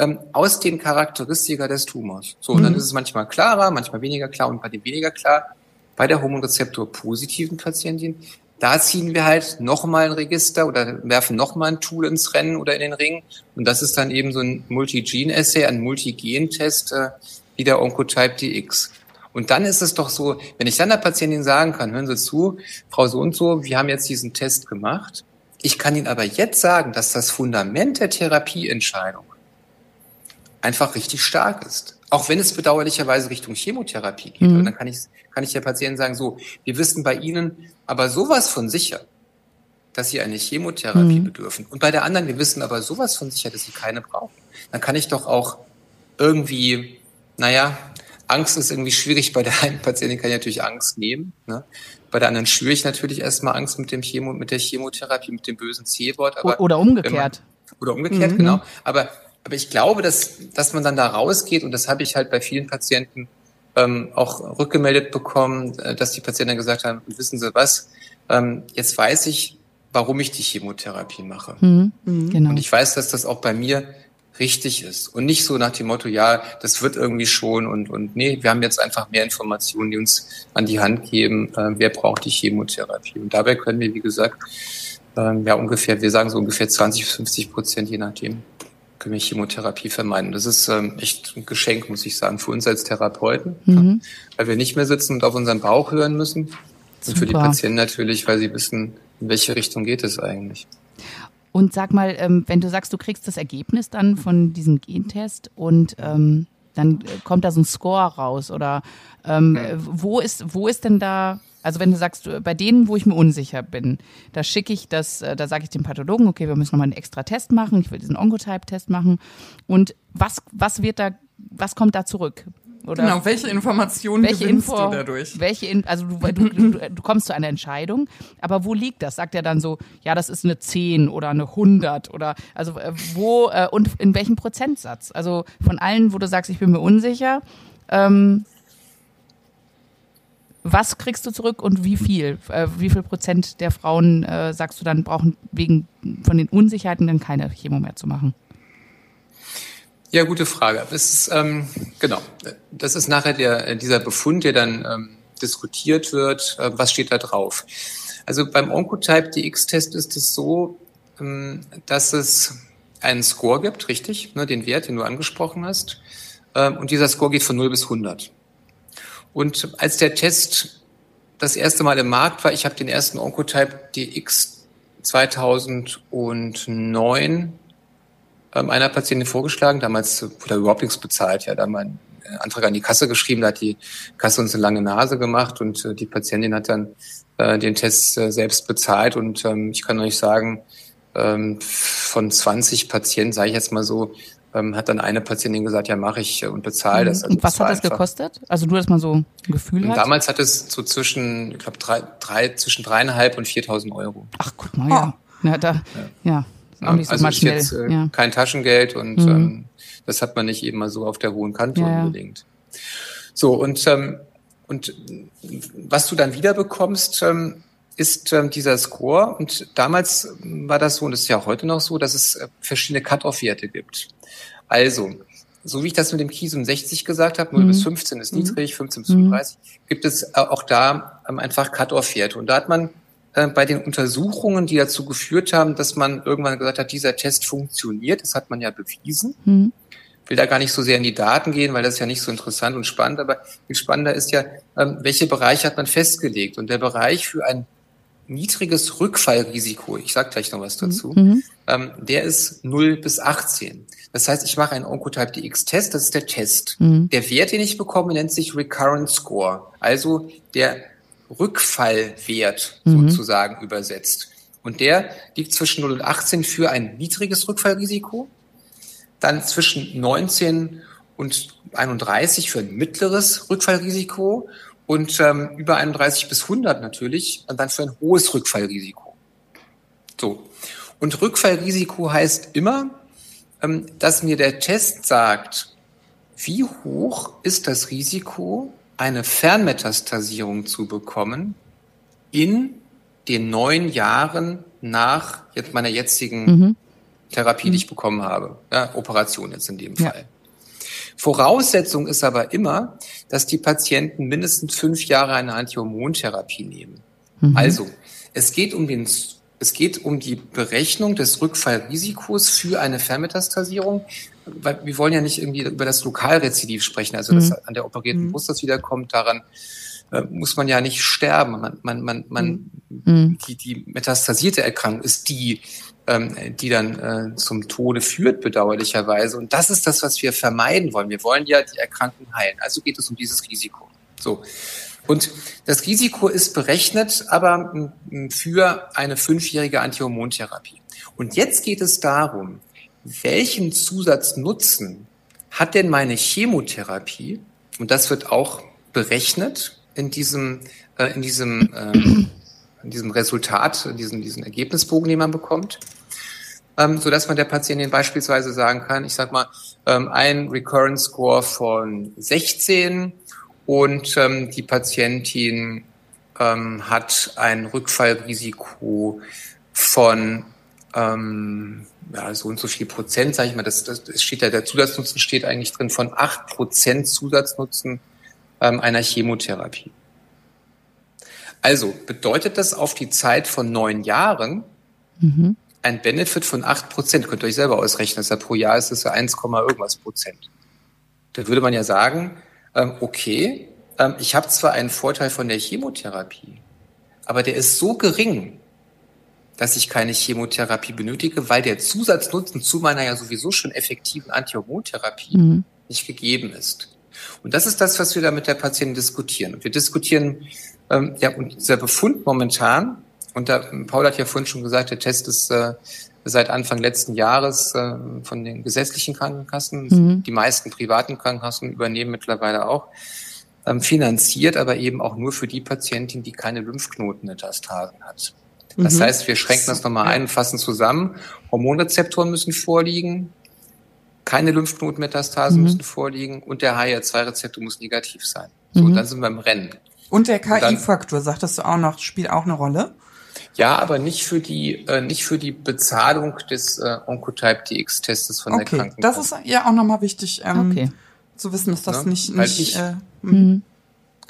Ähm, aus den Charakteristika des Tumors. So, und mhm. dann ist es manchmal klarer, manchmal weniger klar und bei dem weniger klar, bei der Hormonrezeptor positiven Patientin, da ziehen wir halt nochmal ein Register oder werfen nochmal ein Tool ins Rennen oder in den Ring. Und das ist dann eben so ein Multi-Gene-Assay, ein Multi-Gen-Test äh, wie der Oncotype DX. Und dann ist es doch so, wenn ich dann der Patientin sagen kann, hören Sie zu, Frau so und so, wir haben jetzt diesen Test gemacht. Ich kann Ihnen aber jetzt sagen, dass das Fundament der Therapieentscheidung einfach richtig stark ist. Auch wenn es bedauerlicherweise Richtung Chemotherapie geht. Mhm. dann kann ich, kann ich der Patientin sagen, so, wir wissen bei Ihnen aber sowas von sicher, dass Sie eine Chemotherapie mhm. bedürfen. Und bei der anderen, wir wissen aber sowas von sicher, dass Sie keine brauchen. Dann kann ich doch auch irgendwie, naja, Angst ist irgendwie schwierig. Bei der einen Patientin kann ich natürlich Angst nehmen. Ne? Bei der anderen schüre ich natürlich erstmal Angst mit dem Chemo, mit der Chemotherapie, mit dem bösen C-Wort. Oder umgekehrt. Man, oder umgekehrt, mhm. genau. Aber, aber ich glaube, dass, dass man dann da rausgeht, und das habe ich halt bei vielen Patienten ähm, auch rückgemeldet bekommen, äh, dass die Patienten gesagt haben, wissen Sie was, ähm, jetzt weiß ich, warum ich die Chemotherapie mache. Mhm. Mhm. Genau. Und ich weiß, dass das auch bei mir richtig ist und nicht so nach dem Motto, ja, das wird irgendwie schon und, und nee, wir haben jetzt einfach mehr Informationen, die uns an die Hand geben, äh, wer braucht die Chemotherapie. Und dabei können wir, wie gesagt, äh, ja ungefähr, wir sagen so ungefähr 20 bis 50 Prozent, je nachdem, können wir Chemotherapie vermeiden. Das ist ähm, echt ein Geschenk, muss ich sagen, für uns als Therapeuten, mhm. weil wir nicht mehr sitzen und auf unseren Bauch hören müssen. Super. Und für die Patienten natürlich, weil sie wissen, in welche Richtung geht es eigentlich. Und sag mal, ähm, wenn du sagst, du kriegst das Ergebnis dann von diesem Gentest und ähm, dann kommt da so ein Score raus oder ähm, wo ist wo ist denn da also wenn du sagst bei denen wo ich mir unsicher bin da schicke ich das äh, da sage ich dem Pathologen okay wir müssen nochmal einen extra Test machen ich will diesen Oncotype Test machen und was was wird da was kommt da zurück oder genau, welche Informationen welche gewinnst Info, du dadurch? Welche in, also du, du, du, du, kommst zu einer Entscheidung, aber wo liegt das? Sagt er dann so, ja, das ist eine 10 oder eine 100 oder also äh, wo äh, und in welchem Prozentsatz? Also von allen, wo du sagst, ich bin mir unsicher, ähm, was kriegst du zurück und wie viel? Äh, wie viel Prozent der Frauen äh, sagst du dann brauchen wegen von den Unsicherheiten dann keine Chemo mehr zu machen? Ja, gute Frage. Das ist, ähm, genau, das ist nachher der, dieser Befund, der dann ähm, diskutiert wird. Äh, was steht da drauf? Also beim Oncotype DX-Test ist es so, ähm, dass es einen Score gibt, richtig, ne, den Wert, den du angesprochen hast. Ähm, und dieser Score geht von 0 bis 100. Und als der Test das erste Mal im Markt war, ich habe den ersten Oncotype DX 2009 ähm, einer Patientin vorgeschlagen. Damals wurde überhaupt nichts bezahlt. Ja, da haben einen Antrag an die Kasse geschrieben, da hat die Kasse uns eine lange Nase gemacht und äh, die Patientin hat dann äh, den Test äh, selbst bezahlt. Und ähm, ich kann euch sagen, ähm, von 20 Patienten, sage ich jetzt mal so, ähm, hat dann eine Patientin gesagt, ja, mache ich äh, und bezahle das. Also und was hat das einfach. gekostet? Also nur, dass man so ein Gefühl hat? Damals hat es so zwischen, ich glaube, drei, drei, zwischen dreieinhalb und 4.000 Euro. Ach, guck mal, ja. Oh. ja, da, ja. ja. Auch nicht so also mal schnell. Jetzt, äh, ja. kein Taschengeld und mhm. ähm, das hat man nicht eben mal so auf der hohen Kante ja, unbedingt. So, und, ähm, und was du dann wieder bekommst, ähm, ist ähm, dieser Score. Und damals war das so, und das ist ja auch heute noch so, dass es äh, verschiedene Cut-Off-Werte gibt. Also, so wie ich das mit dem Kisum 60 gesagt habe, 0 mhm. bis 15 ist niedrig, 15 bis 35, mhm. gibt es äh, auch da ähm, einfach Cut-Off-Werte. Und da hat man äh, bei den Untersuchungen, die dazu geführt haben, dass man irgendwann gesagt hat, dieser Test funktioniert, das hat man ja bewiesen. Mhm. Will da gar nicht so sehr in die Daten gehen, weil das ist ja nicht so interessant und spannend, aber viel spannender ist ja, ähm, welche Bereiche hat man festgelegt? Und der Bereich für ein niedriges Rückfallrisiko, ich sage gleich noch was dazu, mhm. ähm, der ist 0 bis 18. Das heißt, ich mache einen Oncotype DX-Test, das ist der Test. Mhm. Der Wert, den ich bekomme, nennt sich Recurrent Score, also der Rückfallwert mhm. sozusagen übersetzt. Und der liegt zwischen 0 und 18 für ein niedriges Rückfallrisiko, dann zwischen 19 und 31 für ein mittleres Rückfallrisiko und ähm, über 31 bis 100 natürlich dann für ein hohes Rückfallrisiko. So. Und Rückfallrisiko heißt immer, ähm, dass mir der Test sagt, wie hoch ist das Risiko, eine Fernmetastasierung zu bekommen in den neun Jahren nach jetzt meiner jetzigen mhm. Therapie, die ich mhm. bekommen habe. Ja, Operation jetzt in dem Fall. Ja. Voraussetzung ist aber immer, dass die Patienten mindestens fünf Jahre eine Antihormontherapie nehmen. Mhm. Also, es geht um den es geht um die Berechnung des Rückfallrisikos für eine Fernmetastasierung, weil wir wollen ja nicht irgendwie über das Lokalrezidiv sprechen, also mhm. dass an der operierten mhm. Brust das wiederkommt, daran äh, muss man ja nicht sterben. Man, man, man, man mhm. die, die metastasierte Erkrankung ist die, ähm, die dann äh, zum Tode führt, bedauerlicherweise. Und das ist das, was wir vermeiden wollen. Wir wollen ja die Erkrankten heilen. Also geht es um dieses Risiko. So. Und das Risiko ist berechnet, aber für eine fünfjährige Antihormontherapie. Und jetzt geht es darum, welchen Zusatznutzen hat denn meine Chemotherapie? Und das wird auch berechnet in diesem, äh, in diesem, äh, in diesem Resultat, in diesem, diesen Ergebnisbogen, den man bekommt. Ähm, so dass man der Patientin beispielsweise sagen kann, ich sag mal, ähm, ein Recurrence Score von 16 und ähm, die Patientin ähm, hat ein Rückfallrisiko von ähm, ja, so und so viel Prozent, sage ich mal, das, das, das steht ja, der Zusatznutzen steht eigentlich drin von acht Prozent Zusatznutzen ähm, einer Chemotherapie. Also bedeutet das auf die Zeit von neun Jahren mhm. Ein Benefit von acht Prozent. Könnt ihr euch selber ausrechnen, das ja pro Jahr ist es ja 1, irgendwas Prozent. Da würde man ja sagen, ähm, okay, ähm, ich habe zwar einen Vorteil von der Chemotherapie, aber der ist so gering, dass ich keine Chemotherapie benötige, weil der Zusatznutzen zu meiner ja sowieso schon effektiven Antihormontherapie mhm. nicht gegeben ist. Und das ist das, was wir da mit der Patientin diskutieren. Und wir diskutieren, ähm, ja, und dieser Befund momentan, und da, Paul hat ja vorhin schon gesagt, der Test ist äh, seit Anfang letzten Jahres äh, von den gesetzlichen Krankenkassen. Mhm. Die meisten privaten Krankenkassen übernehmen mittlerweile auch ähm, finanziert, aber eben auch nur für die Patientin, die keine Lymphknotenmetastasen hat. Das mhm. heißt, wir schränken das nochmal ein, fassen zusammen. Hormonrezeptoren müssen vorliegen, keine Lymphknotenmetastasen mhm. müssen vorliegen und der HR2-Rezeptor muss negativ sein. So, mhm. dann sind wir im Rennen. Und der KI-Faktor, sagtest du auch noch, spielt auch eine Rolle? Ja, aber nicht für die, äh, nicht für die Bezahlung des äh, Oncotype DX-Testes von okay. der Krankenkasse. Das ist ja auch nochmal wichtig ähm, okay. zu wissen, dass das ne? nicht, nicht ich, äh, mhm.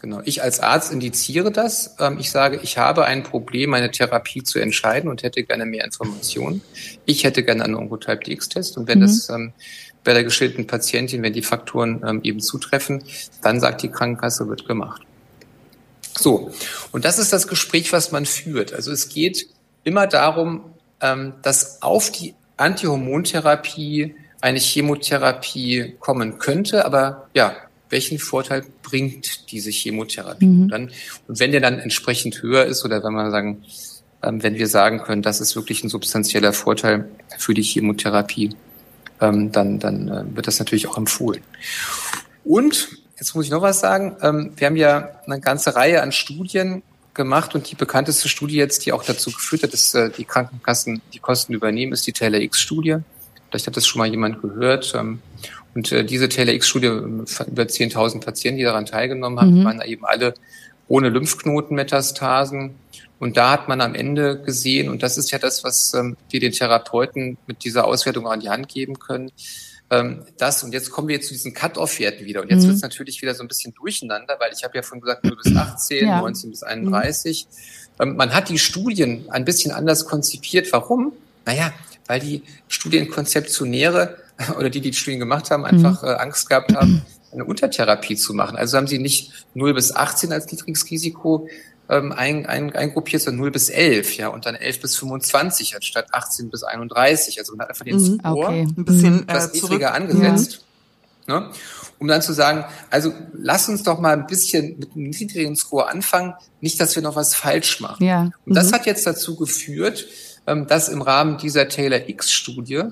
Genau. Ich als Arzt indiziere das. Ähm, ich sage, ich habe ein Problem, meine Therapie zu entscheiden und hätte gerne mehr Informationen. Ich hätte gerne einen Oncotype DX-Test und wenn mhm. das ähm, bei der geschilderten Patientin, wenn die Faktoren ähm, eben zutreffen, dann sagt die Krankenkasse, wird gemacht. So, und das ist das Gespräch, was man führt. Also es geht immer darum, ähm, dass auf die Antihormontherapie eine Chemotherapie kommen könnte, aber ja, welchen Vorteil bringt diese Chemotherapie? Mhm. Dann, und wenn der dann entsprechend höher ist oder wenn man sagen, ähm, wenn wir sagen können, das ist wirklich ein substanzieller Vorteil für die Chemotherapie, ähm, dann, dann äh, wird das natürlich auch empfohlen. Und Jetzt muss ich noch was sagen. Ähm, wir haben ja eine ganze Reihe an Studien gemacht und die bekannteste Studie jetzt, die auch dazu geführt hat, dass äh, die Krankenkassen die Kosten übernehmen, ist die Taylor X-Studie. Vielleicht hat das schon mal jemand gehört. Ähm, und äh, diese Taylor X-Studie über 10.000 Patienten, die daran teilgenommen haben, mhm. waren eben alle ohne Lymphknotenmetastasen. Und da hat man am Ende gesehen, und das ist ja das, was ähm, wir den Therapeuten mit dieser Auswertung an die Hand geben können, ähm, das und jetzt kommen wir zu diesen Cut-Off-Werten wieder. Und jetzt mhm. wird es natürlich wieder so ein bisschen durcheinander, weil ich habe ja vorhin gesagt 0 bis 18, ja. 19 bis 31. Mhm. Ähm, man hat die Studien ein bisschen anders konzipiert. Warum? Naja, weil die Studienkonzeptionäre *laughs* oder die, die die Studien gemacht haben, einfach mhm. äh, Angst gehabt haben, eine Untertherapie zu machen. Also haben sie nicht 0 bis 18 als niedriges Risiko ähm, ein, ein, eingruppiert, sondern 0 bis 11, ja, und dann 11 bis 25 anstatt 18 bis 31. Also man hat einfach den mhm, Score okay. ein bisschen äh, niedriger angesetzt. Ja. Ne? Um dann zu sagen, also lass uns doch mal ein bisschen mit einem niedrigen Score anfangen, nicht, dass wir noch was falsch machen. Ja. Und das mhm. hat jetzt dazu geführt, ähm, dass im Rahmen dieser Taylor X-Studie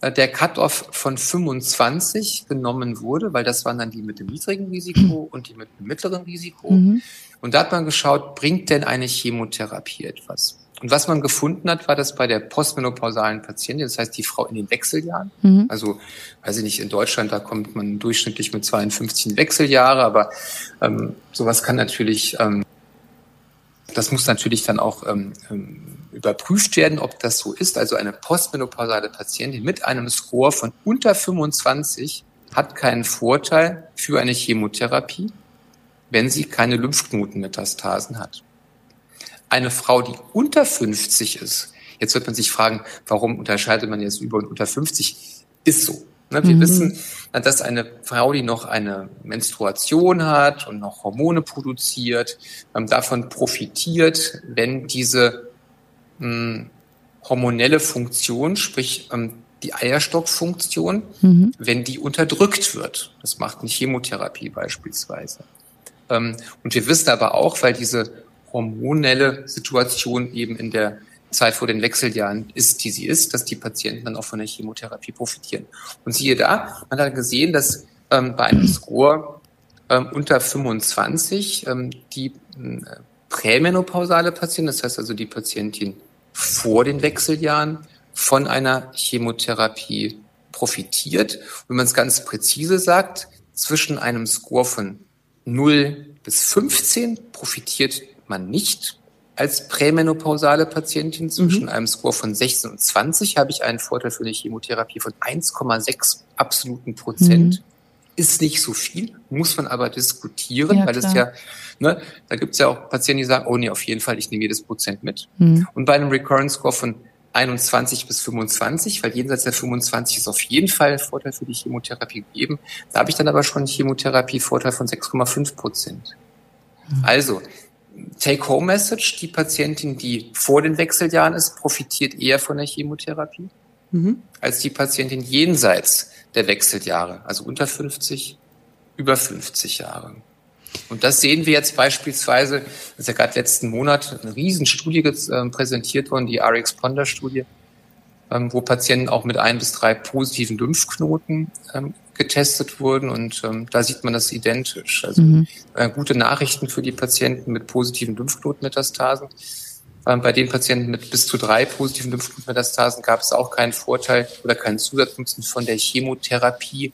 äh, der Cut-off von 25 genommen wurde, weil das waren dann die mit dem niedrigen Risiko *clears throat* und die mit dem mittleren Risiko. Mhm. Und da hat man geschaut, bringt denn eine Chemotherapie etwas? Und was man gefunden hat, war das bei der postmenopausalen Patientin, das heißt die Frau in den Wechseljahren. Mhm. Also, weiß ich nicht, in Deutschland, da kommt man durchschnittlich mit 52 Wechseljahre, aber ähm, sowas kann natürlich, ähm, das muss natürlich dann auch ähm, ähm, überprüft werden, ob das so ist. Also eine postmenopausale Patientin mit einem Score von unter 25 hat keinen Vorteil für eine Chemotherapie, wenn sie keine Lymphknotenmetastasen hat eine Frau, die unter 50 ist, jetzt wird man sich fragen, warum unterscheidet man jetzt über und unter 50? Ist so. Ne? Wir mhm. wissen, dass eine Frau, die noch eine Menstruation hat und noch Hormone produziert, ähm, davon profitiert, wenn diese hm, hormonelle Funktion, sprich ähm, die Eierstockfunktion, mhm. wenn die unterdrückt wird. Das macht eine Chemotherapie beispielsweise. Ähm, und wir wissen aber auch, weil diese hormonelle Situation eben in der Zeit vor den Wechseljahren ist, die sie ist, dass die Patienten dann auch von der Chemotherapie profitieren. Und siehe da, man hat gesehen, dass ähm, bei einem Score ähm, unter 25 ähm, die äh, prämenopausale Patientin, das heißt also die Patientin vor den Wechseljahren, von einer Chemotherapie profitiert. wenn man es ganz präzise sagt, zwischen einem Score von 0 bis 15 profitiert man nicht als prämenopausale Patientin. Zwischen mhm. einem Score von 16 und 20 habe ich einen Vorteil für eine Chemotherapie von 1,6 absoluten Prozent. Mhm. Ist nicht so viel, muss man aber diskutieren, ja, weil es ja, ne, da gibt es ja auch Patienten, die sagen, oh nee, auf jeden Fall, ich nehme jedes Prozent mit. Mhm. Und bei einem Recurrence Score von 21 bis 25, weil jenseits der 25 ist auf jeden Fall Vorteil für die Chemotherapie gegeben. Da habe ich dann aber schon einen Chemotherapie-Vorteil von 6,5 Prozent. Mhm. Also, Take-Home-Message, die Patientin, die vor den Wechseljahren ist, profitiert eher von der Chemotherapie mhm. als die Patientin jenseits der Wechseljahre, also unter 50, über 50 Jahre. Und das sehen wir jetzt beispielsweise, das ist ja gerade letzten Monat eine Riesenstudie äh, präsentiert worden, die RX-Ponder-Studie, ähm, wo Patienten auch mit ein bis drei positiven Lymphknoten ähm, getestet wurden und ähm, da sieht man das identisch. Also mhm. äh, gute Nachrichten für die Patienten mit positiven Lymphknotenmetastasen. Ähm, bei den Patienten mit bis zu drei positiven Lymphknotenmetastasen gab es auch keinen Vorteil oder keinen Zusatznutzen von der Chemotherapie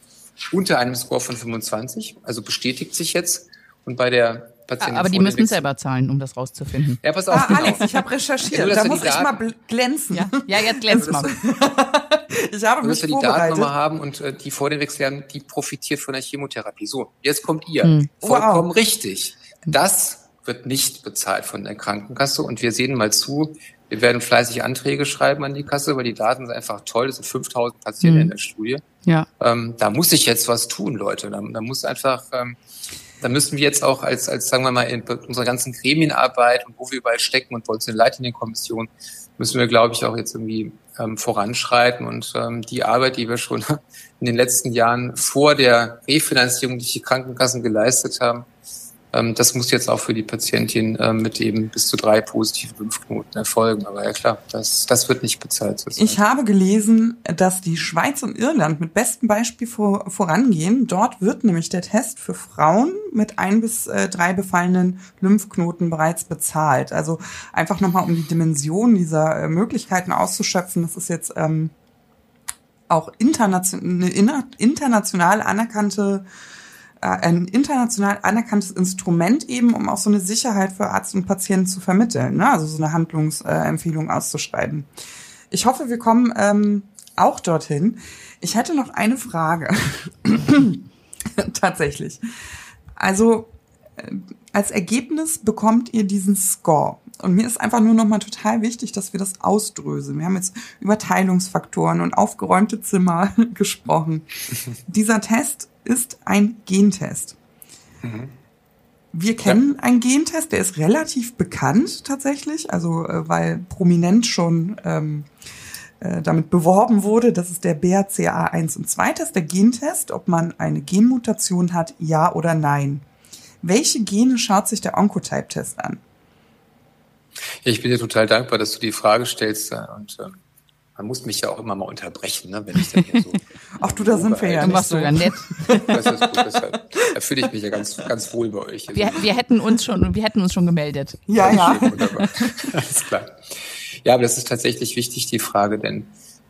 unter einem Score von 25. Also bestätigt sich jetzt. Und bei der Patienten Aber die müssen selber zahlen, um das rauszufinden. Ja, pass auf. Ah, genau. Alex, ich habe recherchiert. Ja, da muss ich mal glänzen. Ja, ja jetzt glänzt mal. *laughs* ich habe mich dass wir die Datennummer haben und äh, die vor den Wechseljahren, die profitiert von der Chemotherapie. So, jetzt kommt ihr. Hm. Vollkommen wow. richtig. Das wird nicht bezahlt von der Krankenkasse und wir sehen mal zu, wir werden fleißig Anträge schreiben an die Kasse, weil die Daten sind einfach toll. Das sind 5000 Patienten hm. in der Studie. Ja. Ähm, da muss ich jetzt was tun, Leute. Da, da muss einfach ähm, da müssen wir jetzt auch als, als sagen wir mal, in unserer ganzen Gremienarbeit und wo wir überall stecken und bei uns in der Leitlinienkommission, müssen wir, glaube ich, auch jetzt irgendwie ähm, voranschreiten. Und ähm, die Arbeit, die wir schon *laughs* in den letzten Jahren vor der Refinanzierung durch die Krankenkassen geleistet haben, das muss jetzt auch für die Patientin ähm, mit eben bis zu drei positiven Lymphknoten erfolgen. Aber ja klar, das, das wird nicht bezahlt. Ich habe gelesen, dass die Schweiz und Irland mit bestem Beispiel vor, vorangehen. Dort wird nämlich der Test für Frauen mit ein bis äh, drei befallenen Lymphknoten bereits bezahlt. Also einfach nochmal, um die Dimension dieser äh, Möglichkeiten auszuschöpfen. Das ist jetzt ähm, auch international, eine international anerkannte ein international anerkanntes Instrument eben, um auch so eine Sicherheit für Arzt und Patienten zu vermitteln, ne? also so eine Handlungsempfehlung auszuschreiben. Ich hoffe, wir kommen ähm, auch dorthin. Ich hätte noch eine Frage. *laughs* Tatsächlich. Also äh, als Ergebnis bekommt ihr diesen Score. Und mir ist einfach nur noch mal total wichtig, dass wir das ausdröseln. Wir haben jetzt über Teilungsfaktoren und aufgeräumte Zimmer *laughs* gesprochen. Dieser Test ist ein Gentest. Mhm. Wir kennen ja. einen Gentest, der ist relativ bekannt tatsächlich, also äh, weil prominent schon ähm, äh, damit beworben wurde. Das ist der BRCA1 und 2 Test, der Gentest, ob man eine Genmutation hat, ja oder nein. Welche Gene schaut sich der Oncotype-Test an? Ja, ich bin dir total dankbar, dass du die Frage stellst. Äh, und ähm, man muss mich ja auch immer mal unterbrechen, ne, wenn ich dann hier so. *laughs* Ach du, da sind wir ja. Du machst so. ja nett. *laughs* Das ist gut, deshalb, da fühle ich mich ja ganz, ganz wohl bei euch. Wir, wir hätten uns schon, wir hätten uns schon gemeldet. Ja, ja. Wunderbar. *laughs* Alles klar. Ja, aber das ist tatsächlich wichtig, die Frage, denn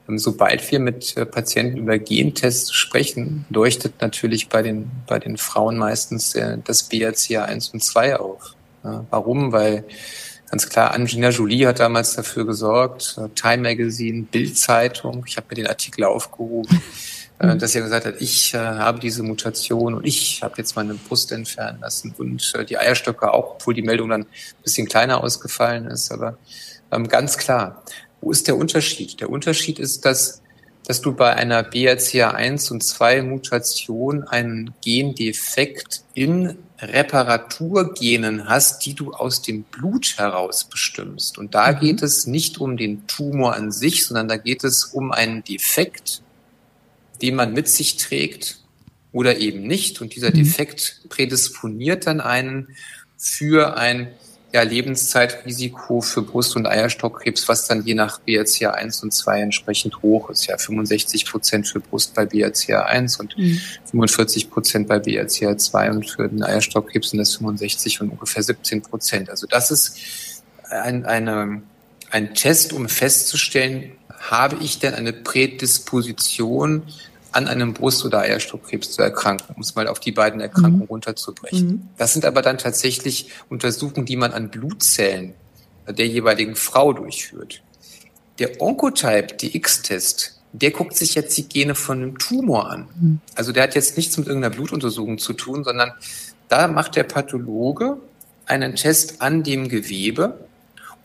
ähm, sobald wir mit äh, Patienten über Gentests sprechen, leuchtet natürlich bei den, bei den Frauen meistens äh, das BRCA1 und 2 auf. Warum? Weil ganz klar, Angelina Jolie hat damals dafür gesorgt, äh, Time Magazine, Bild-Zeitung, ich habe mir den Artikel aufgehoben, mhm. dass er gesagt hat, ich habe diese Mutation und ich habe jetzt meine Brust entfernen lassen und die Eierstöcke auch, obwohl die Meldung dann ein bisschen kleiner ausgefallen ist, aber ähm, ganz klar. Wo ist der Unterschied? Der Unterschied ist, dass, dass du bei einer BRCA1 und 2 Mutation einen Gendefekt in Reparaturgenen hast, die du aus dem Blut heraus bestimmst. Und da mhm. geht es nicht um den Tumor an sich, sondern da geht es um einen Defekt, den man mit sich trägt oder eben nicht. Und dieser mhm. Defekt prädisponiert dann einen für ein ja, Lebenszeitrisiko für Brust- und Eierstockkrebs, was dann je nach BRCA 1 und 2 entsprechend hoch ist. Ja, 65 Prozent für Brust bei BRCA 1 und mhm. 45 Prozent bei BRCA 2 und für den Eierstockkrebs sind das 65 und ungefähr 17 Prozent. Also das ist ein, eine, ein Test, um festzustellen, habe ich denn eine Prädisposition an einem Brust- oder Eierstockkrebs zu erkranken, um es mal auf die beiden Erkrankungen mhm. runterzubrechen. Mhm. Das sind aber dann tatsächlich Untersuchungen, die man an Blutzellen der jeweiligen Frau durchführt. Der Oncotype DX-Test, der guckt sich jetzt die Gene von einem Tumor an. Mhm. Also der hat jetzt nichts mit irgendeiner Blutuntersuchung zu tun, sondern da macht der Pathologe einen Test an dem Gewebe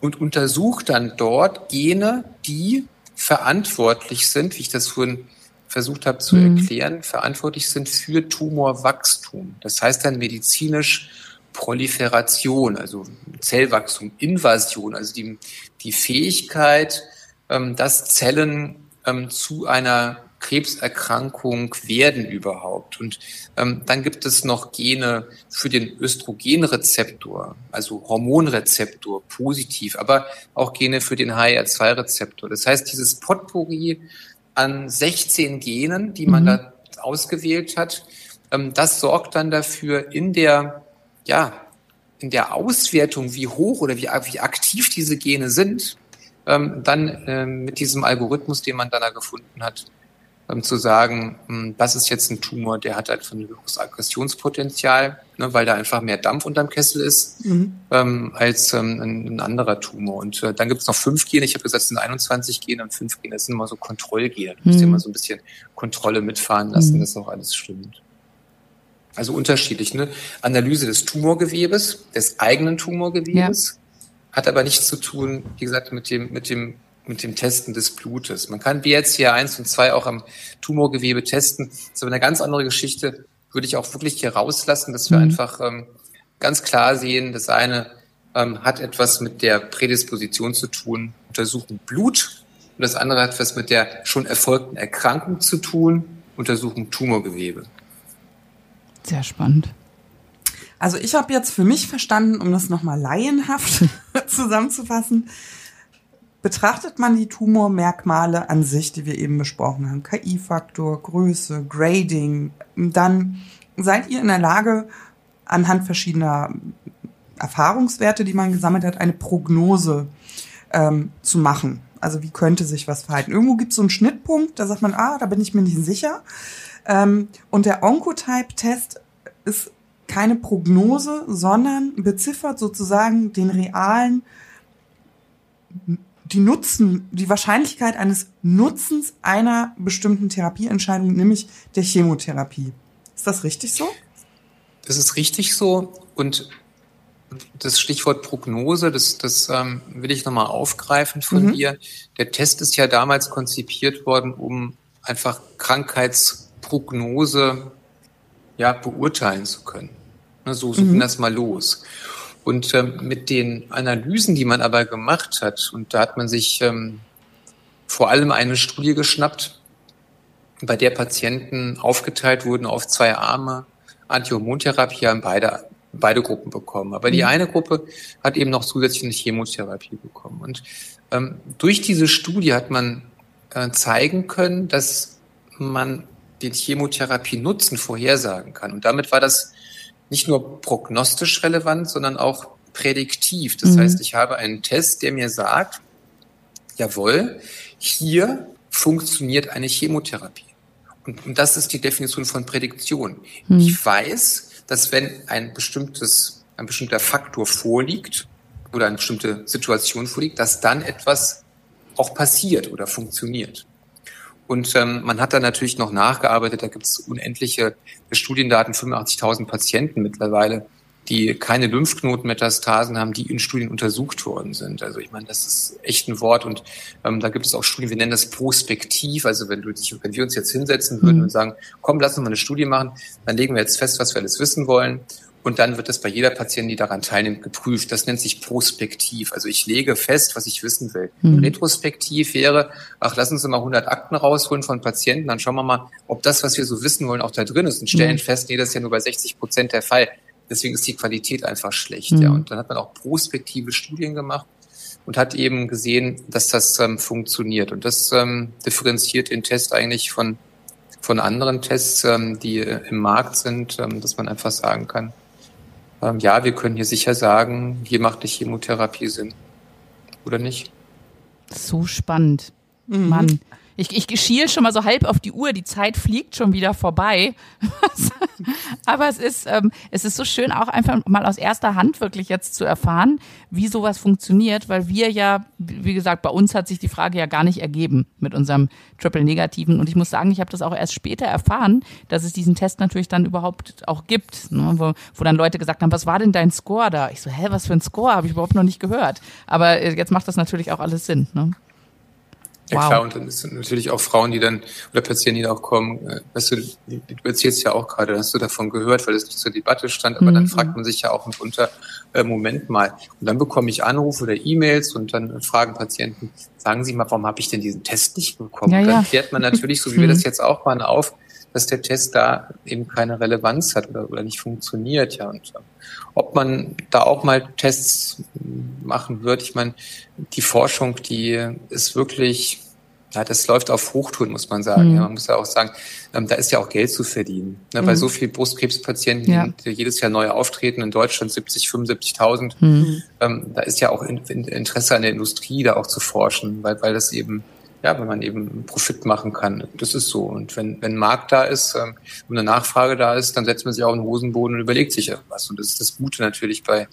und untersucht dann dort Gene, die verantwortlich sind, wie ich das vorhin versucht habe zu mhm. erklären, verantwortlich sind für Tumorwachstum. Das heißt dann medizinisch Proliferation, also Zellwachstum, Invasion, also die, die Fähigkeit, ähm, dass Zellen ähm, zu einer Krebserkrankung werden überhaupt. Und ähm, dann gibt es noch Gene für den Östrogenrezeptor, also Hormonrezeptor, positiv, aber auch Gene für den HR2-Rezeptor. Das heißt, dieses Potpourri an 16 Genen, die man mhm. da ausgewählt hat. Ähm, das sorgt dann dafür in der, ja, in der Auswertung, wie hoch oder wie, wie aktiv diese Gene sind, ähm, dann ähm, mit diesem Algorithmus, den man dann da gefunden hat, ähm, zu sagen, hm, das ist jetzt ein Tumor, der hat halt ein höheres Aggressionspotenzial, ne, weil da einfach mehr Dampf unterm Kessel ist, mhm. ähm, als ähm, ein, ein, anderer Tumor. Und äh, dann gibt es noch fünf Gene, ich habe gesagt, es sind 21 Gene und fünf Gene, das sind immer so Kontrollgene. Du musst mhm. immer so ein bisschen Kontrolle mitfahren lassen, mhm. dass auch alles stimmt. Also unterschiedlich. Ne? Analyse des Tumorgewebes, des eigenen Tumorgewebes, ja. hat aber nichts zu tun, wie gesagt, mit dem, mit dem mit dem Testen des Blutes. Man kann BRCA1 und 2 auch am Tumorgewebe testen. Das ist aber eine ganz andere Geschichte. Würde ich auch wirklich hier rauslassen, dass wir mhm. einfach ähm, ganz klar sehen, das eine ähm, hat etwas mit der Prädisposition zu tun, untersuchen Blut. Und das andere hat etwas mit der schon erfolgten Erkrankung zu tun, untersuchen Tumorgewebe. Sehr spannend. Also ich habe jetzt für mich verstanden, um das nochmal laienhaft *laughs* zusammenzufassen, Betrachtet man die Tumormerkmale an sich, die wir eben besprochen haben, KI-Faktor, Größe, Grading, dann seid ihr in der Lage, anhand verschiedener Erfahrungswerte, die man gesammelt hat, eine Prognose ähm, zu machen. Also wie könnte sich was verhalten? Irgendwo gibt es so einen Schnittpunkt, da sagt man, ah, da bin ich mir nicht sicher. Ähm, und der Oncotype-Test ist keine Prognose, sondern beziffert sozusagen den realen die Nutzen, die Wahrscheinlichkeit eines Nutzens einer bestimmten Therapieentscheidung, nämlich der Chemotherapie. Ist das richtig so? Das ist richtig so und das Stichwort Prognose, das, das ähm, will ich nochmal aufgreifen von mhm. dir. Der Test ist ja damals konzipiert worden, um einfach Krankheitsprognose ja, beurteilen zu können. Ne, so, so mhm. ging das mal los. Und ähm, mit den Analysen, die man aber gemacht hat, und da hat man sich ähm, vor allem eine Studie geschnappt, bei der Patienten aufgeteilt wurden auf zwei Arme. Antihormontherapie haben beide, beide Gruppen bekommen. Aber die mhm. eine Gruppe hat eben noch zusätzlich eine Chemotherapie bekommen. Und ähm, durch diese Studie hat man äh, zeigen können, dass man den Chemotherapie-Nutzen vorhersagen kann. Und damit war das nicht nur prognostisch relevant, sondern auch prädiktiv. Das mhm. heißt, ich habe einen Test, der mir sagt, jawohl, hier funktioniert eine Chemotherapie. Und, und das ist die Definition von Prädiktion. Mhm. Ich weiß, dass wenn ein bestimmtes, ein bestimmter Faktor vorliegt oder eine bestimmte Situation vorliegt, dass dann etwas auch passiert oder funktioniert. Und ähm, man hat da natürlich noch nachgearbeitet, da gibt es unendliche Studiendaten, 85.000 Patienten mittlerweile, die keine Lymphknotenmetastasen haben, die in Studien untersucht worden sind. Also ich meine, das ist echt ein Wort und ähm, da gibt es auch Studien, wir nennen das prospektiv. Also wenn du dich, wenn wir uns jetzt hinsetzen würden mhm. und sagen, komm, lass uns mal eine Studie machen, dann legen wir jetzt fest, was wir alles wissen wollen und dann wird das bei jeder Patientin, die daran teilnimmt, geprüft. Das nennt sich prospektiv. Also ich lege fest, was ich wissen will. Mhm. Retrospektiv wäre, ach, lass uns mal 100 Akten rausholen von Patienten, dann schauen wir mal, ob das, was wir so wissen wollen, auch da drin ist und stellen mhm. fest, nee, das ist ja nur bei 60 Prozent der Fall. Deswegen ist die Qualität einfach schlecht. Mhm. Ja. Und dann hat man auch prospektive Studien gemacht und hat eben gesehen, dass das ähm, funktioniert. Und das ähm, differenziert den Test eigentlich von, von anderen Tests, ähm, die äh, im Markt sind, ähm, dass man einfach sagen kann, ähm, ja, wir können hier sicher sagen, hier macht die Chemotherapie Sinn. Oder nicht? So spannend. Mhm. Mann. Ich, ich schiel schon mal so halb auf die Uhr, die Zeit fliegt schon wieder vorbei. *laughs* Aber es ist, ähm, es ist so schön, auch einfach mal aus erster Hand wirklich jetzt zu erfahren, wie sowas funktioniert, weil wir ja, wie gesagt, bei uns hat sich die Frage ja gar nicht ergeben mit unserem Triple Negativen. Und ich muss sagen, ich habe das auch erst später erfahren, dass es diesen Test natürlich dann überhaupt auch gibt, ne? wo, wo dann Leute gesagt haben, was war denn dein Score da? Ich so, hä, was für ein Score? Habe ich überhaupt noch nicht gehört. Aber äh, jetzt macht das natürlich auch alles Sinn. Ne? Ja wow. klar, und dann sind natürlich auch Frauen, die dann, oder Patienten, die da auch kommen, äh, weißt du, du erzählst ja auch gerade, hast du davon gehört, weil es nicht zur Debatte stand, aber mhm. dann fragt man sich ja auch mitunter, äh, Moment mal. Und dann bekomme ich Anrufe oder E-Mails und dann fragen Patienten, sagen Sie mal, warum habe ich denn diesen Test nicht bekommen? Ja, dann ja. klärt man natürlich, so wie wir das jetzt auch machen, auf, dass der Test da eben keine Relevanz hat oder, oder nicht funktioniert, ja. Und äh, ob man da auch mal Tests machen wird, ich meine, die Forschung, die ist wirklich, ja, das läuft auf Hochtouren, muss man sagen. Mhm. Ja, man muss ja auch sagen, ähm, da ist ja auch Geld zu verdienen. Ne, mhm. Bei so vielen Brustkrebspatienten, ja. die jedes Jahr neu auftreten, in Deutschland 70, 75.000, mhm. ähm, da ist ja auch in, in Interesse an der Industrie, da auch zu forschen, weil, weil das eben ja, wenn man eben Profit machen kann. Das ist so. Und wenn, wenn Markt da ist ähm, und eine Nachfrage da ist, dann setzt man sich auch in den Hosenboden und überlegt sich was. Und das ist das Gute natürlich bei,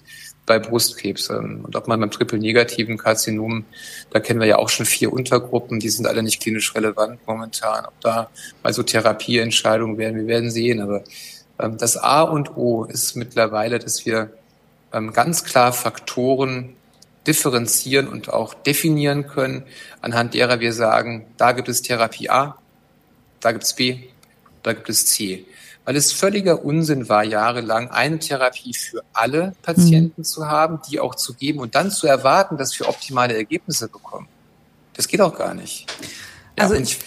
bei Brustkrebs. Ähm, und ob man beim triple-negativen Karzinom, da kennen wir ja auch schon vier Untergruppen, die sind alle nicht klinisch relevant momentan. Ob da mal so Therapieentscheidungen werden, wir werden sehen. Aber ähm, das A und O ist mittlerweile, dass wir ähm, ganz klar Faktoren differenzieren und auch definieren können, anhand derer wir sagen, da gibt es Therapie A, da gibt es B, da gibt es C. Weil es völliger Unsinn war, jahrelang eine Therapie für alle Patienten mhm. zu haben, die auch zu geben und dann zu erwarten, dass wir optimale Ergebnisse bekommen. Das geht auch gar nicht. Ja, also ich,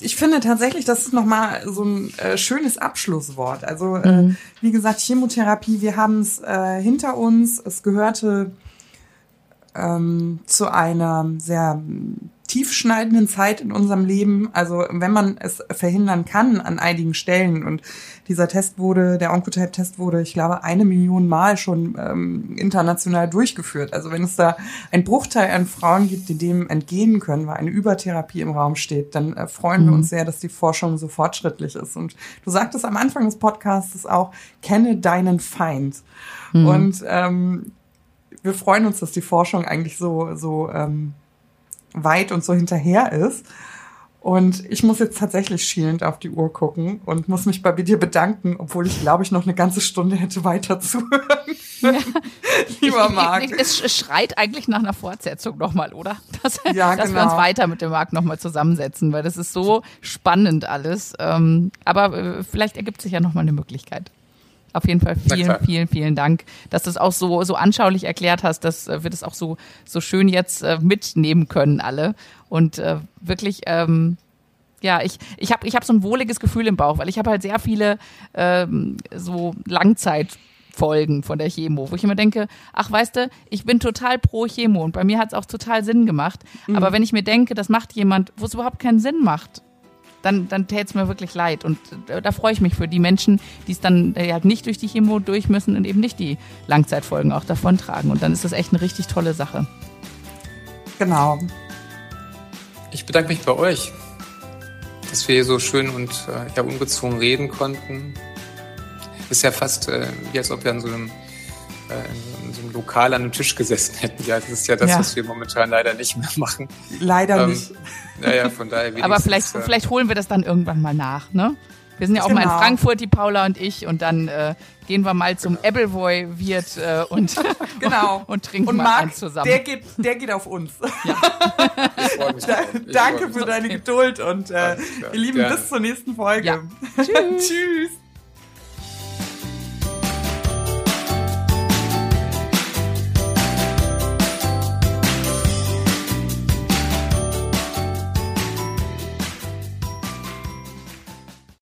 ich finde tatsächlich, das ist nochmal so ein äh, schönes Abschlusswort. Also, äh, mhm. wie gesagt, Chemotherapie, wir haben es äh, hinter uns. Es gehörte ähm, zu einer sehr tiefschneidenden Zeit in unserem Leben. Also wenn man es verhindern kann an einigen Stellen und dieser Test wurde, der Oncotype-Test wurde, ich glaube, eine Million Mal schon ähm, international durchgeführt. Also wenn es da ein Bruchteil an Frauen gibt, die dem entgehen können, weil eine Übertherapie im Raum steht, dann äh, freuen mhm. wir uns sehr, dass die Forschung so fortschrittlich ist. Und du sagtest am Anfang des Podcasts auch, kenne deinen Feind. Mhm. Und ähm, wir freuen uns, dass die Forschung eigentlich so, so ähm, weit und so hinterher ist. Und ich muss jetzt tatsächlich schielend auf die Uhr gucken und muss mich bei dir bedanken, obwohl ich glaube ich noch eine ganze Stunde hätte weiter zuhören. Ja. *laughs* Lieber Marc. Es schreit eigentlich nach einer Fortsetzung nochmal, oder? *laughs* Dass, ja, dass genau. wir uns genau. weiter mit dem Marc nochmal zusammensetzen, weil das ist so spannend alles. Ähm, aber äh, vielleicht ergibt sich ja nochmal eine Möglichkeit. Auf jeden Fall vielen, vielen, vielen Dank, dass du es auch so, so anschaulich erklärt hast, dass äh, wir das auch so, so schön jetzt äh, mitnehmen können, alle. Und äh, wirklich, ähm, ja, ich, ich habe ich hab so ein wohliges Gefühl im Bauch, weil ich habe halt sehr viele ähm, so Langzeit- Langzeitfolgen von der Chemo, wo ich immer denke, ach weißt du, ich bin total pro Chemo und bei mir hat es auch total Sinn gemacht. Mhm. Aber wenn ich mir denke, das macht jemand, wo es überhaupt keinen Sinn macht, dann, dann täte es mir wirklich leid. Und äh, da freue ich mich für die Menschen, die es dann äh, halt nicht durch die Chemo durch müssen und eben nicht die Langzeitfolgen auch davon tragen. Und dann ist das echt eine richtig tolle Sache. Genau. Ich bedanke mich bei euch, dass wir hier so schön und äh, ja, ungezwungen reden konnten. Ist ja fast äh, wie als ob wir an so einem äh, in so einem Lokal an einem Tisch gesessen hätten. Ja, das ist ja das, ja. was wir momentan leider nicht mehr machen. Leider ähm, nicht. Naja, von daher. Aber vielleicht, äh, vielleicht holen wir das dann irgendwann mal nach, ne? Wir sind ja auch genau. mal in genau. Frankfurt, die Paula und ich, und dann äh, gehen wir mal zum genau. Appleboy-Wirt äh, und, *laughs* genau. *laughs* und trinken und mal Marc, zusammen. Der geht, der geht auf uns. Ja. *laughs* da, danke für deine Geduld und äh, ihr Lieben, ja. bis zur nächsten Folge. Tschüss. Tschüss.